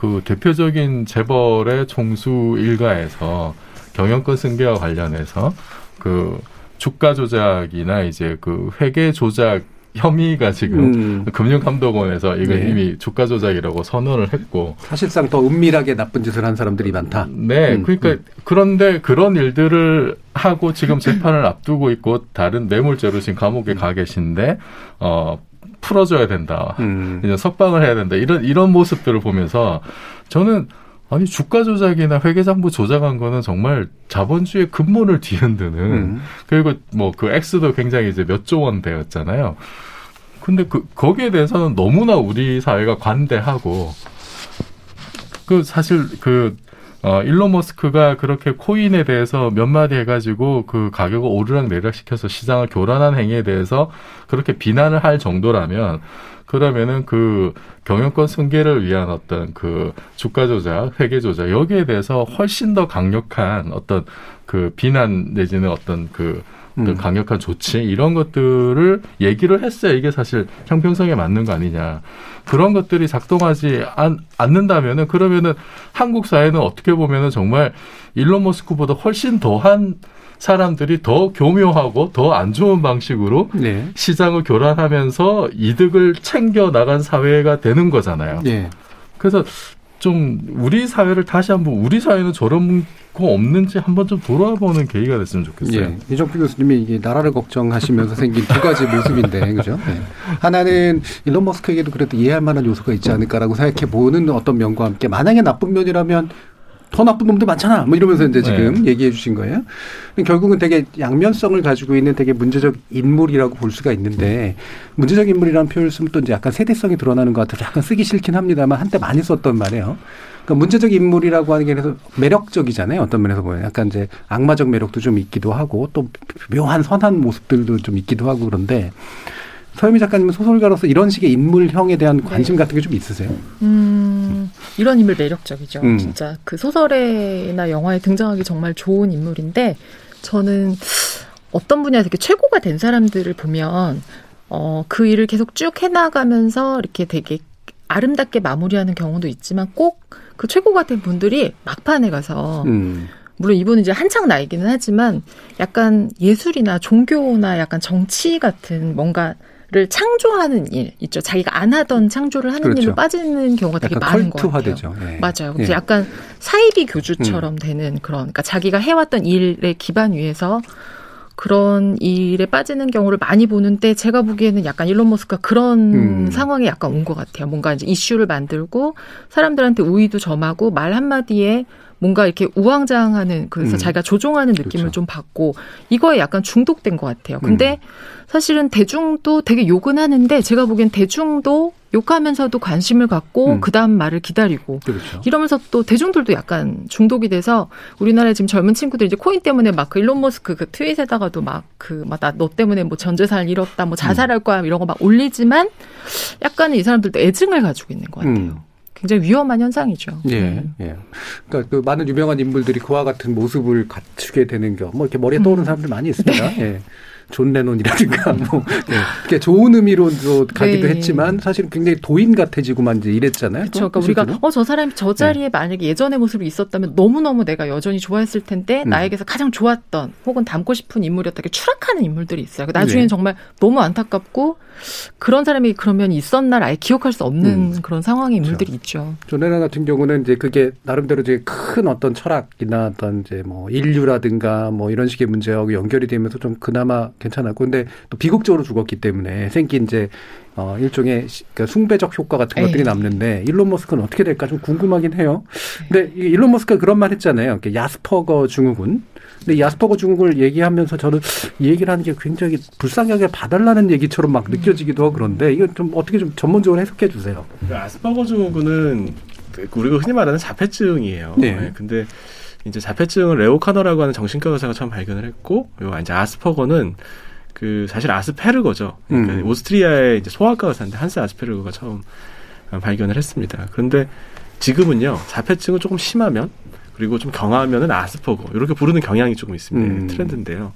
그 대표적인 재벌의 총수 일가에서 경영권 승계와 관련해서 그 주가 조작이나 이제 그 회계 조작 혐의가 지금 음. 금융감독원에서 이건 네. 이미 주가 조작이라고 선언을 했고 사실상 더 은밀하게 나쁜 짓을 한 사람들이 많다. 네, 음. 그러니까 음. 그런데 그런 일들을 하고 지금 재판을 앞두고 있고 다른 뇌물죄로 지금 감옥에 가 계신데 어 풀어줘야 된다. 음. 이제 석방을 해야 된다. 이런 이런 모습들을 보면서 저는 아니 주가 조작이나 회계장부 조작한 거는 정말 자본주의 근본을 뒤흔드는 음. 그리고 뭐 그 액수도 굉장히 이제 몇 조 원 되었잖아요. 근데 그 거기에 대해서는 너무나 우리 사회가 관대하고 그 사실 그 어, 일론 머스크가 그렇게 코인에 대해서 몇 마디 해가지고 그 가격을 오르락 내리락 시켜서 시장을 교란한 행위에 대해서 그렇게 비난을 할 정도라면 그러면은 그 경영권 승계를 위한 어떤 그 주가 조작, 회계 조작 여기에 대해서 훨씬 더 강력한 어떤 그 비난 내지는 어떤 그 음. 강력한 조치 이런 것들을 얘기를 했어야 이게 사실 형평성에 맞는 거 아니냐 그런 것들이 작동하지 않, 않는다면은 그러면은 한국 사회는 어떻게 보면은 정말 일론 머스크보다 훨씬 더한 사람들이 더 교묘하고 더 안 좋은 방식으로 네. 시장을 교란하면서 이득을 챙겨 나간 사회가 되는 거잖아요. 네. 그래서 좀 우리 사회를 다시 한번 우리 사회는 저런 거 없는지 한번 좀 돌아보는 계기가 됐으면 좋겠어요. 예. 이정표 교수님이 이게 나라를 걱정하시면서 생긴 두 가지 모습인데, 그죠? 네. 하나는 일론 머스크에게도 그래도 이해할 만한 요소가 있지 않을까라고 생각해 보는 어떤 면과 함께 만약에 나쁜 면이라면 더 나쁜 놈들 많잖아. 뭐 이러면서 이제 지금 네. 얘기해 주신 거예요. 결국은 되게 양면성을 가지고 있는 되게 문제적 인물이라고 볼 수가 있는데 문제적 인물이라는 표현을 쓰면 또 이제 약간 세대성이 드러나는 것 같아서 약간 쓰기 싫긴 합니다만 한때 많이 썼던 말이에요. 그러니까 문제적 인물이라고 하는 게 그래서 매력적이잖아요. 어떤 면에서 보면 약간 이제 악마적 매력도 좀 있기도 하고 또 묘한 선한 모습들도 좀 있기도 하고 그런데 서유미 작가님은 소설가로서 이런 식의 인물형에 대한 관심 네. 같은 게 좀 있으세요? 음, 이런 인물 매력적이죠. 음. 진짜 그 소설에나 영화에 등장하기 정말 좋은 인물인데 저는 어떤 분야에서 이렇게 최고가 된 사람들을 보면 어, 그 일을 계속 쭉 해나가면서 이렇게 되게 아름답게 마무리하는 경우도 있지만 꼭 그 최고가 된 분들이 막판에 가서 음. 물론 이분은 이제 한창 나이기는 하지만 약간 예술이나 종교나 약간 정치 같은 뭔가 를 창조하는 일 있죠. 자기가 안 하던 창조를 하는 그렇죠. 일로 빠지는 경우가 되게 많은 것 같아요. 네. 맞아요. 그래서 네. 약간 사이비 교주처럼 음. 되는 그런 그러니까 자기가 해왔던 일의 기반 위에서 그런 일에 빠지는 경우를 많이 보는데 제가 보기에는 약간 일론 머스크가 그런 음. 상황에 약간 온 것 같아요. 뭔가 이제 이슈를 만들고 사람들한테 우위도 점하고 말 한마디에 뭔가 이렇게 우왕좌왕하는 그래서 음. 자기가 조종하는 느낌을 그렇죠. 좀 받고 이거에 약간 중독된 것 같아요. 근데 음. 사실은 대중도 되게 욕은 하는데 제가 보기엔 대중도 욕하면서도 관심을 갖고 음. 그다음 말을 기다리고 그렇죠. 이러면서 또 대중들도 약간 중독이 돼서 우리나라에 지금 젊은 친구들 이제 코인 때문에 막 그 일론 머스크 그 트윗에다가도 막 그 막 나 너 때문에 뭐 전 재산 잃었다 뭐 자살할 거야 이런 거 막 올리지만 약간은 이 사람들도 애증을 가지고 있는 것 같아요. 음. 굉장히 위험한 현상이죠. 예, 음. 예. 그러니까 그 많은 유명한 인물들이 그와 같은 모습을 갖추게 되는 경, 뭐 이렇게 머리에 떠오르는 음. 사람들 많이 있습니다. 네. 예. 존 레논이라든가 뭐 네. 그게 좋은 의미로도 가기도 네. 했지만 사실 굉장히 도인 같아지고만 이제 이랬잖아요. 그렇죠. 그러니까 우리가 어 저 사람이 저 자리에 네. 만약에 예전의 모습이 있었다면 너무 너무 내가 여전히 좋아했을 텐데 음. 나에게서 가장 좋았던 혹은 닮고 싶은 인물이었다. 추락하는 인물들이 있어요. 나중에는 네. 정말 너무 안타깝고 그런 사람이 그러면 있었나를 아예 기억할 수 없는 음. 그런 상황의 인물들이 그렇죠. 있죠. 존 레논 같은 경우는 이제 그게 나름대로 이제 큰 어떤 철학이나 어떤 이제 뭐 인류라든가 뭐 이런 식의 문제하고 연결이 되면서 좀 그나마 괜찮았고 근데 또 비극적으로 죽었기 때문에 생긴 이제 어 일종의 그러니까 숭배적 효과 같은 것들이 에이. 남는데 일론 머스크는 어떻게 될까 좀 궁금하긴 해요. 근데 일론 머스크가 그런 말 했잖아요. 야스퍼거 증후군. 근데 야스퍼거 증후군을 얘기하면서 저는 이 얘기를 하는 게 굉장히 불쌍하게 봐달라는 얘기처럼 막 느껴지기도 하고 그런데 이거 좀 어떻게 좀 전문적으로 해석해 주세요. 그 아스퍼거 증후군은 그 우리가 흔히 말하는 자폐증이에요. 네. 네. 근데 이제 자폐증을 레오 카너라고 하는 정신과 의사가 처음 발견을 했고, 요 이제 아스퍼거는 그 사실 아스페르거죠. 그러니까 음. 오스트리아의 이제 소아과 의사인데 한스 아스페르거가 처음 발견을 했습니다. 그런데 지금은요 자폐증은 조금 심하면 그리고 좀 경하면은 아스퍼거 이렇게 부르는 경향이 조금 있습니다. 음. 트렌드인데요.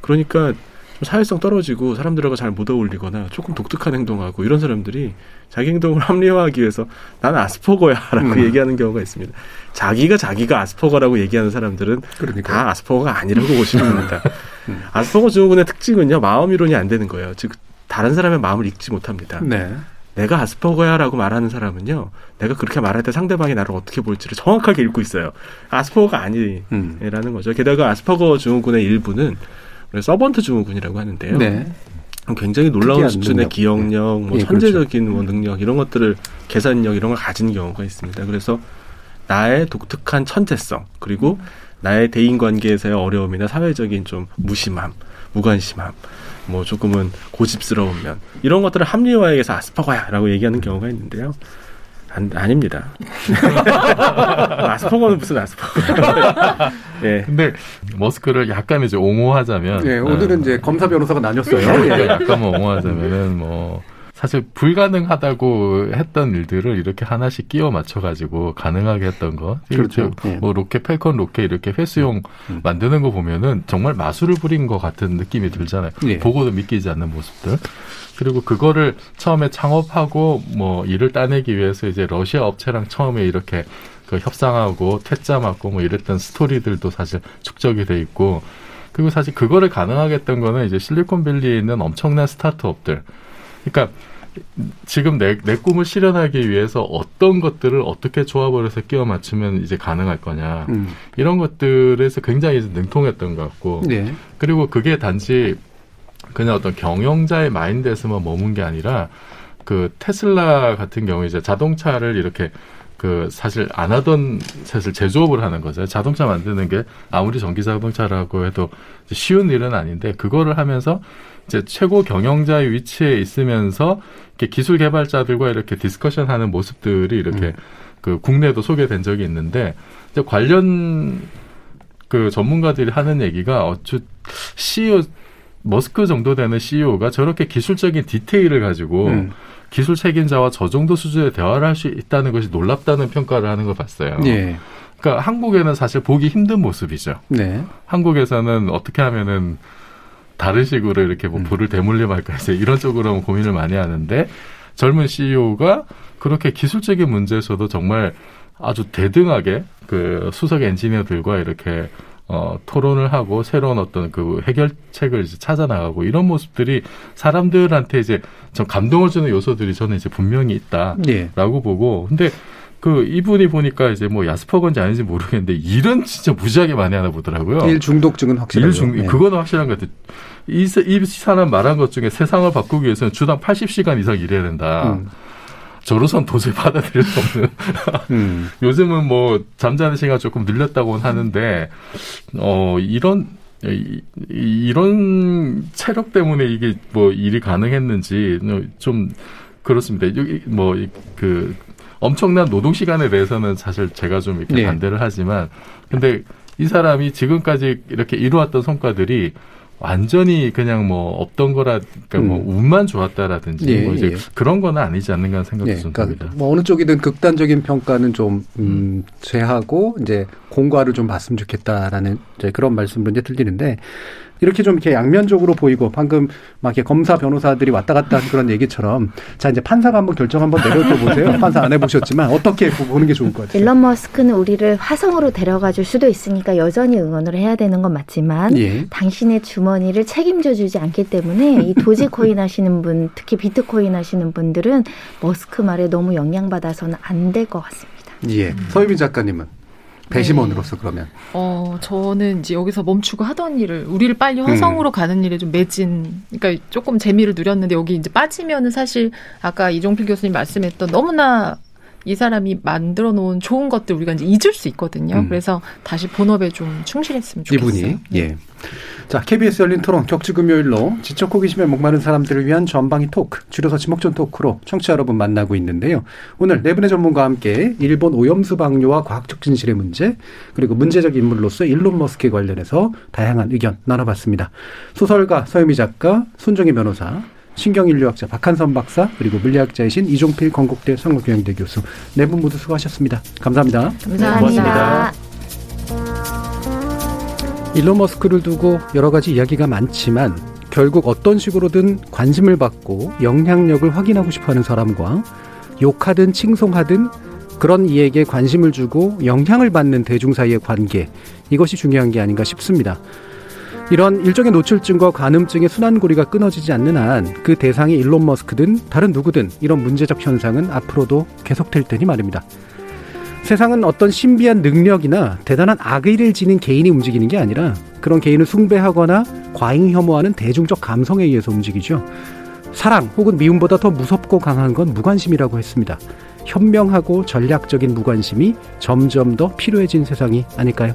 그러니까 좀 사회성 떨어지고 사람들하고 잘 못 어울리거나 조금 독특한 행동하고 이런 사람들이 자기 행동을 합리화하기 위해서 나는 아스퍼거야라고 음. 얘기하는 경우가 있습니다. 자기가 자기가 아스퍼거라고 얘기하는 사람들은 그러니까. 다 아스퍼거가 아니라고 보시면 됩니다. 음. 아스퍼거 증후군의 특징은요 마음 이론이 안 되는 거예요. 즉 다른 사람의 마음을 읽지 못합니다. 네. 내가 아스퍼거야라고 말하는 사람은요, 내가 그렇게 말할 때 상대방이 나를 어떻게 볼지를 정확하게 읽고 있어요. 아스퍼거가 아니라는 음. 거죠. 게다가 아스퍼거 증후군의 일부는 서번트 증후군이라고 하는데요. 네. 굉장히 놀라운 수준의 능력. 기억력, 뭐 예, 천재적인 그렇죠. 뭐 능력 이런 것들을 계산력 이런 걸 가진 경우가 있습니다. 그래서 나의 독특한 천재성 그리고 나의 대인 관계에서의 어려움이나 사회적인 좀 무심함, 무관심함 뭐 조금은 고집스러운 면 이런 것들을 합리화해서 아스퍼거야라고 얘기하는 경우가 있는데요. 안, 아닙니다. 아스퍼거는 무슨 아스퍼거. 예. 근데 머스크를 약간 이제 옹호하자면. 예, 오늘은 어, 이제 검사 변호사가 나뉘었어요. 예. 약간 뭐 옹호하자면은 뭐 사실 불가능하다고 했던 일들을 이렇게 하나씩 끼워 맞춰가지고 가능하게 했던 거. 그렇죠. 네. 뭐 로켓 팰컨 로켓 이렇게 회수용 음. 만드는 거 보면은 정말 마술을 부린 것 같은 느낌이 들잖아요. 네. 보고도 믿기지 않는 모습들. 그리고 그거를 처음에 창업하고 뭐 일을 따내기 위해서 이제 러시아 업체랑 처음에 이렇게 그 협상하고 퇴짜 맞고 뭐 이랬던 스토리들도 사실 축적이 돼 있고 그리고 사실 그거를 가능하게 했던 거는 이제 실리콘밸리에 있는 엄청난 스타트업들. 그러니까 지금 내, 내 꿈을 실현하기 위해서 어떤 것들을 어떻게 조합을 해서 끼워 맞추면 이제 가능할 거냐. 음. 이런 것들에서 굉장히 능통했던 것 같고. 네. 그리고 그게 단지 그냥 어떤 경영자의 마인드에서만 머문 게 아니라 그 테슬라 같은 경우 이제 자동차를 이렇게 그 사실 안 하던 사실 제조업을 하는 거죠. 자동차 만드는 게 아무리 전기 자동차라고 해도 쉬운 일은 아닌데 그거를 하면서 이제 최고 경영자의 위치에 있으면서 이렇게 기술 개발자들과 이렇게 디스커션하는 모습들이 이렇게 음. 그 국내에도 소개된 적이 있는데 이제 관련 그 전문가들이 하는 얘기가 어쭈 CEO 머스크 정도 되는 CEO가 저렇게 기술적인 디테일을 가지고 음. 기술 책임자와 저 정도 수준의 대화를 할 수 있다는 것이 놀랍다는 평가를 하는 걸 봤어요. 예. 그러니까 한국에는 사실 보기 힘든 모습이죠. 네. 한국에서는 어떻게 하면은 다른 식으로 이렇게 뭐 음. 불을 대물림 할까 이제 이런 쪽으로 고민을 많이 하는데 젊은 CEO가 그렇게 기술적인 문제에서도 정말 아주 대등하게 그 수석 엔지니어들과 이렇게 어, 토론을 하고 새로운 어떤 그 해결책을 이제 찾아 나가고 이런 모습들이 사람들한테 이제 좀 감동을 주는 요소들이 저는 이제 분명히 있다라고 예. 보고 근데 그 이분이 보니까 이제 뭐 야스퍼 건지 아닌지 모르겠는데 일은 진짜 무지하게 많이 하나 보더라고요. 일 중독증은 확실하죠. 일 중, 네. 그거는 확실한 것 같아요. 이, 이 사람 말한 것 중에 세상을 바꾸기 위해서는 주당 80시간 이상 일해야 된다. 음. 저로선 도저히 받아들일 수 없는. 음. 요즘은 뭐 잠자는 시간 조금 늘렸다고는 하는데 어 이런 이, 이런 체력 때문에 이게 뭐 일이 가능했는지 좀 그렇습니다. 여기 뭐그 엄청난 노동 시간에 대해서는 사실 제가 좀 이렇게 네. 반대를 하지만 근데 이 사람이 지금까지 이렇게 이루었던 성과들이 완전히 그냥 뭐 없던 거라 그러니까 뭐 음. 뭐 운만 좋았다라든지 예, 뭐 이제 예. 그런 건 아니지 않는가 생각이 예, 좀 그러니까 듭니다. 뭐 어느 쪽이든 극단적인 평가는 좀 음, 제하고 이제 공과를 좀 봤으면 좋겠다라는 이제 그런 말씀도 이제 들리는데 이렇게 좀 이렇게 양면적으로 보이고 방금 막 이렇게 검사 변호사들이 왔다 갔다 하는 그런 얘기처럼 자 이제 판사가 한번 결정 한번 내려줘 보세요. 판사 안 해보셨지만 어떻게 보는 게 좋을 것 같아요. 일론 머스크는 우리를 화성으로 데려가 줄 수도 있으니까 여전히 응원을 해야 되는 건 맞지만 예. 당신의 주머니를 책임져 주지 않기 때문에 이 도지코인 하시는 분 특히 비트코인 하시는 분들은 머스크 말에 너무 영향받아서는 안 될 것 같습니다. 예. 서유빈 작가님은 배심원으로서 네. 그러면. 어, 저는 이제 여기서 멈추고 하던 일을 우리를 빨리 화성으로 음. 가는 일에 좀 매진. 그러니까 조금 재미를 누렸는데 여기 이제 빠지면은 사실 아까 이종필 교수님 말씀했던 너무나 이 사람이 만들어 놓은 좋은 것들 우리가 이제 잊을 수 있거든요. 음. 그래서 다시 본업에 좀 충실했으면 좋겠어요. 이분이 예. 네. 자, KBS 열린 토론 격주 금요일로 지적 호기심에 목마른 사람들을 위한 전방위 토크, 줄여서 지목전 토크로 청취자 여러분 만나고 있는데요. 오늘 네 분의 전문가와 함께 일본 오염수 방류와 과학적 진실의 문제, 그리고 문제적 인물로서 일론 머스크에 관련해서 다양한 의견 나눠봤습니다. 소설가 서유미 작가, 손정희 변호사, 신경인류학자 박한선 박사 그리고 물리학자이신 이종필 건국대 상무교양대 교수 네 분 모두 수고하셨습니다. 감사합니다. 감사합니다. 일론 머스크를 두고 여러 가지 이야기가 많지만 결국 어떤 식으로든 관심을 받고 영향력을 확인하고 싶어하는 사람과 욕하든 칭송하든 그런 이에게 관심을 주고 영향을 받는 대중 사이의 관계 이것이 중요한 게 아닌가 싶습니다. 이런 일종의 노출증과 간음증의 순환고리가 끊어지지 않는 한 그 대상이 일론 머스크든 다른 누구든 이런 문제적 현상은 앞으로도 계속될 테니 말입니다. 세상은 어떤 신비한 능력이나 대단한 악의를 지닌 개인이 움직이는 게 아니라 그런 개인을 숭배하거나 과잉 혐오하는 대중적 감성에 의해서 움직이죠. 사랑 혹은 미움보다 더 무섭고 강한 건 무관심이라고 했습니다. 현명하고 전략적인 무관심이 점점 더 필요해진 세상이 아닐까요?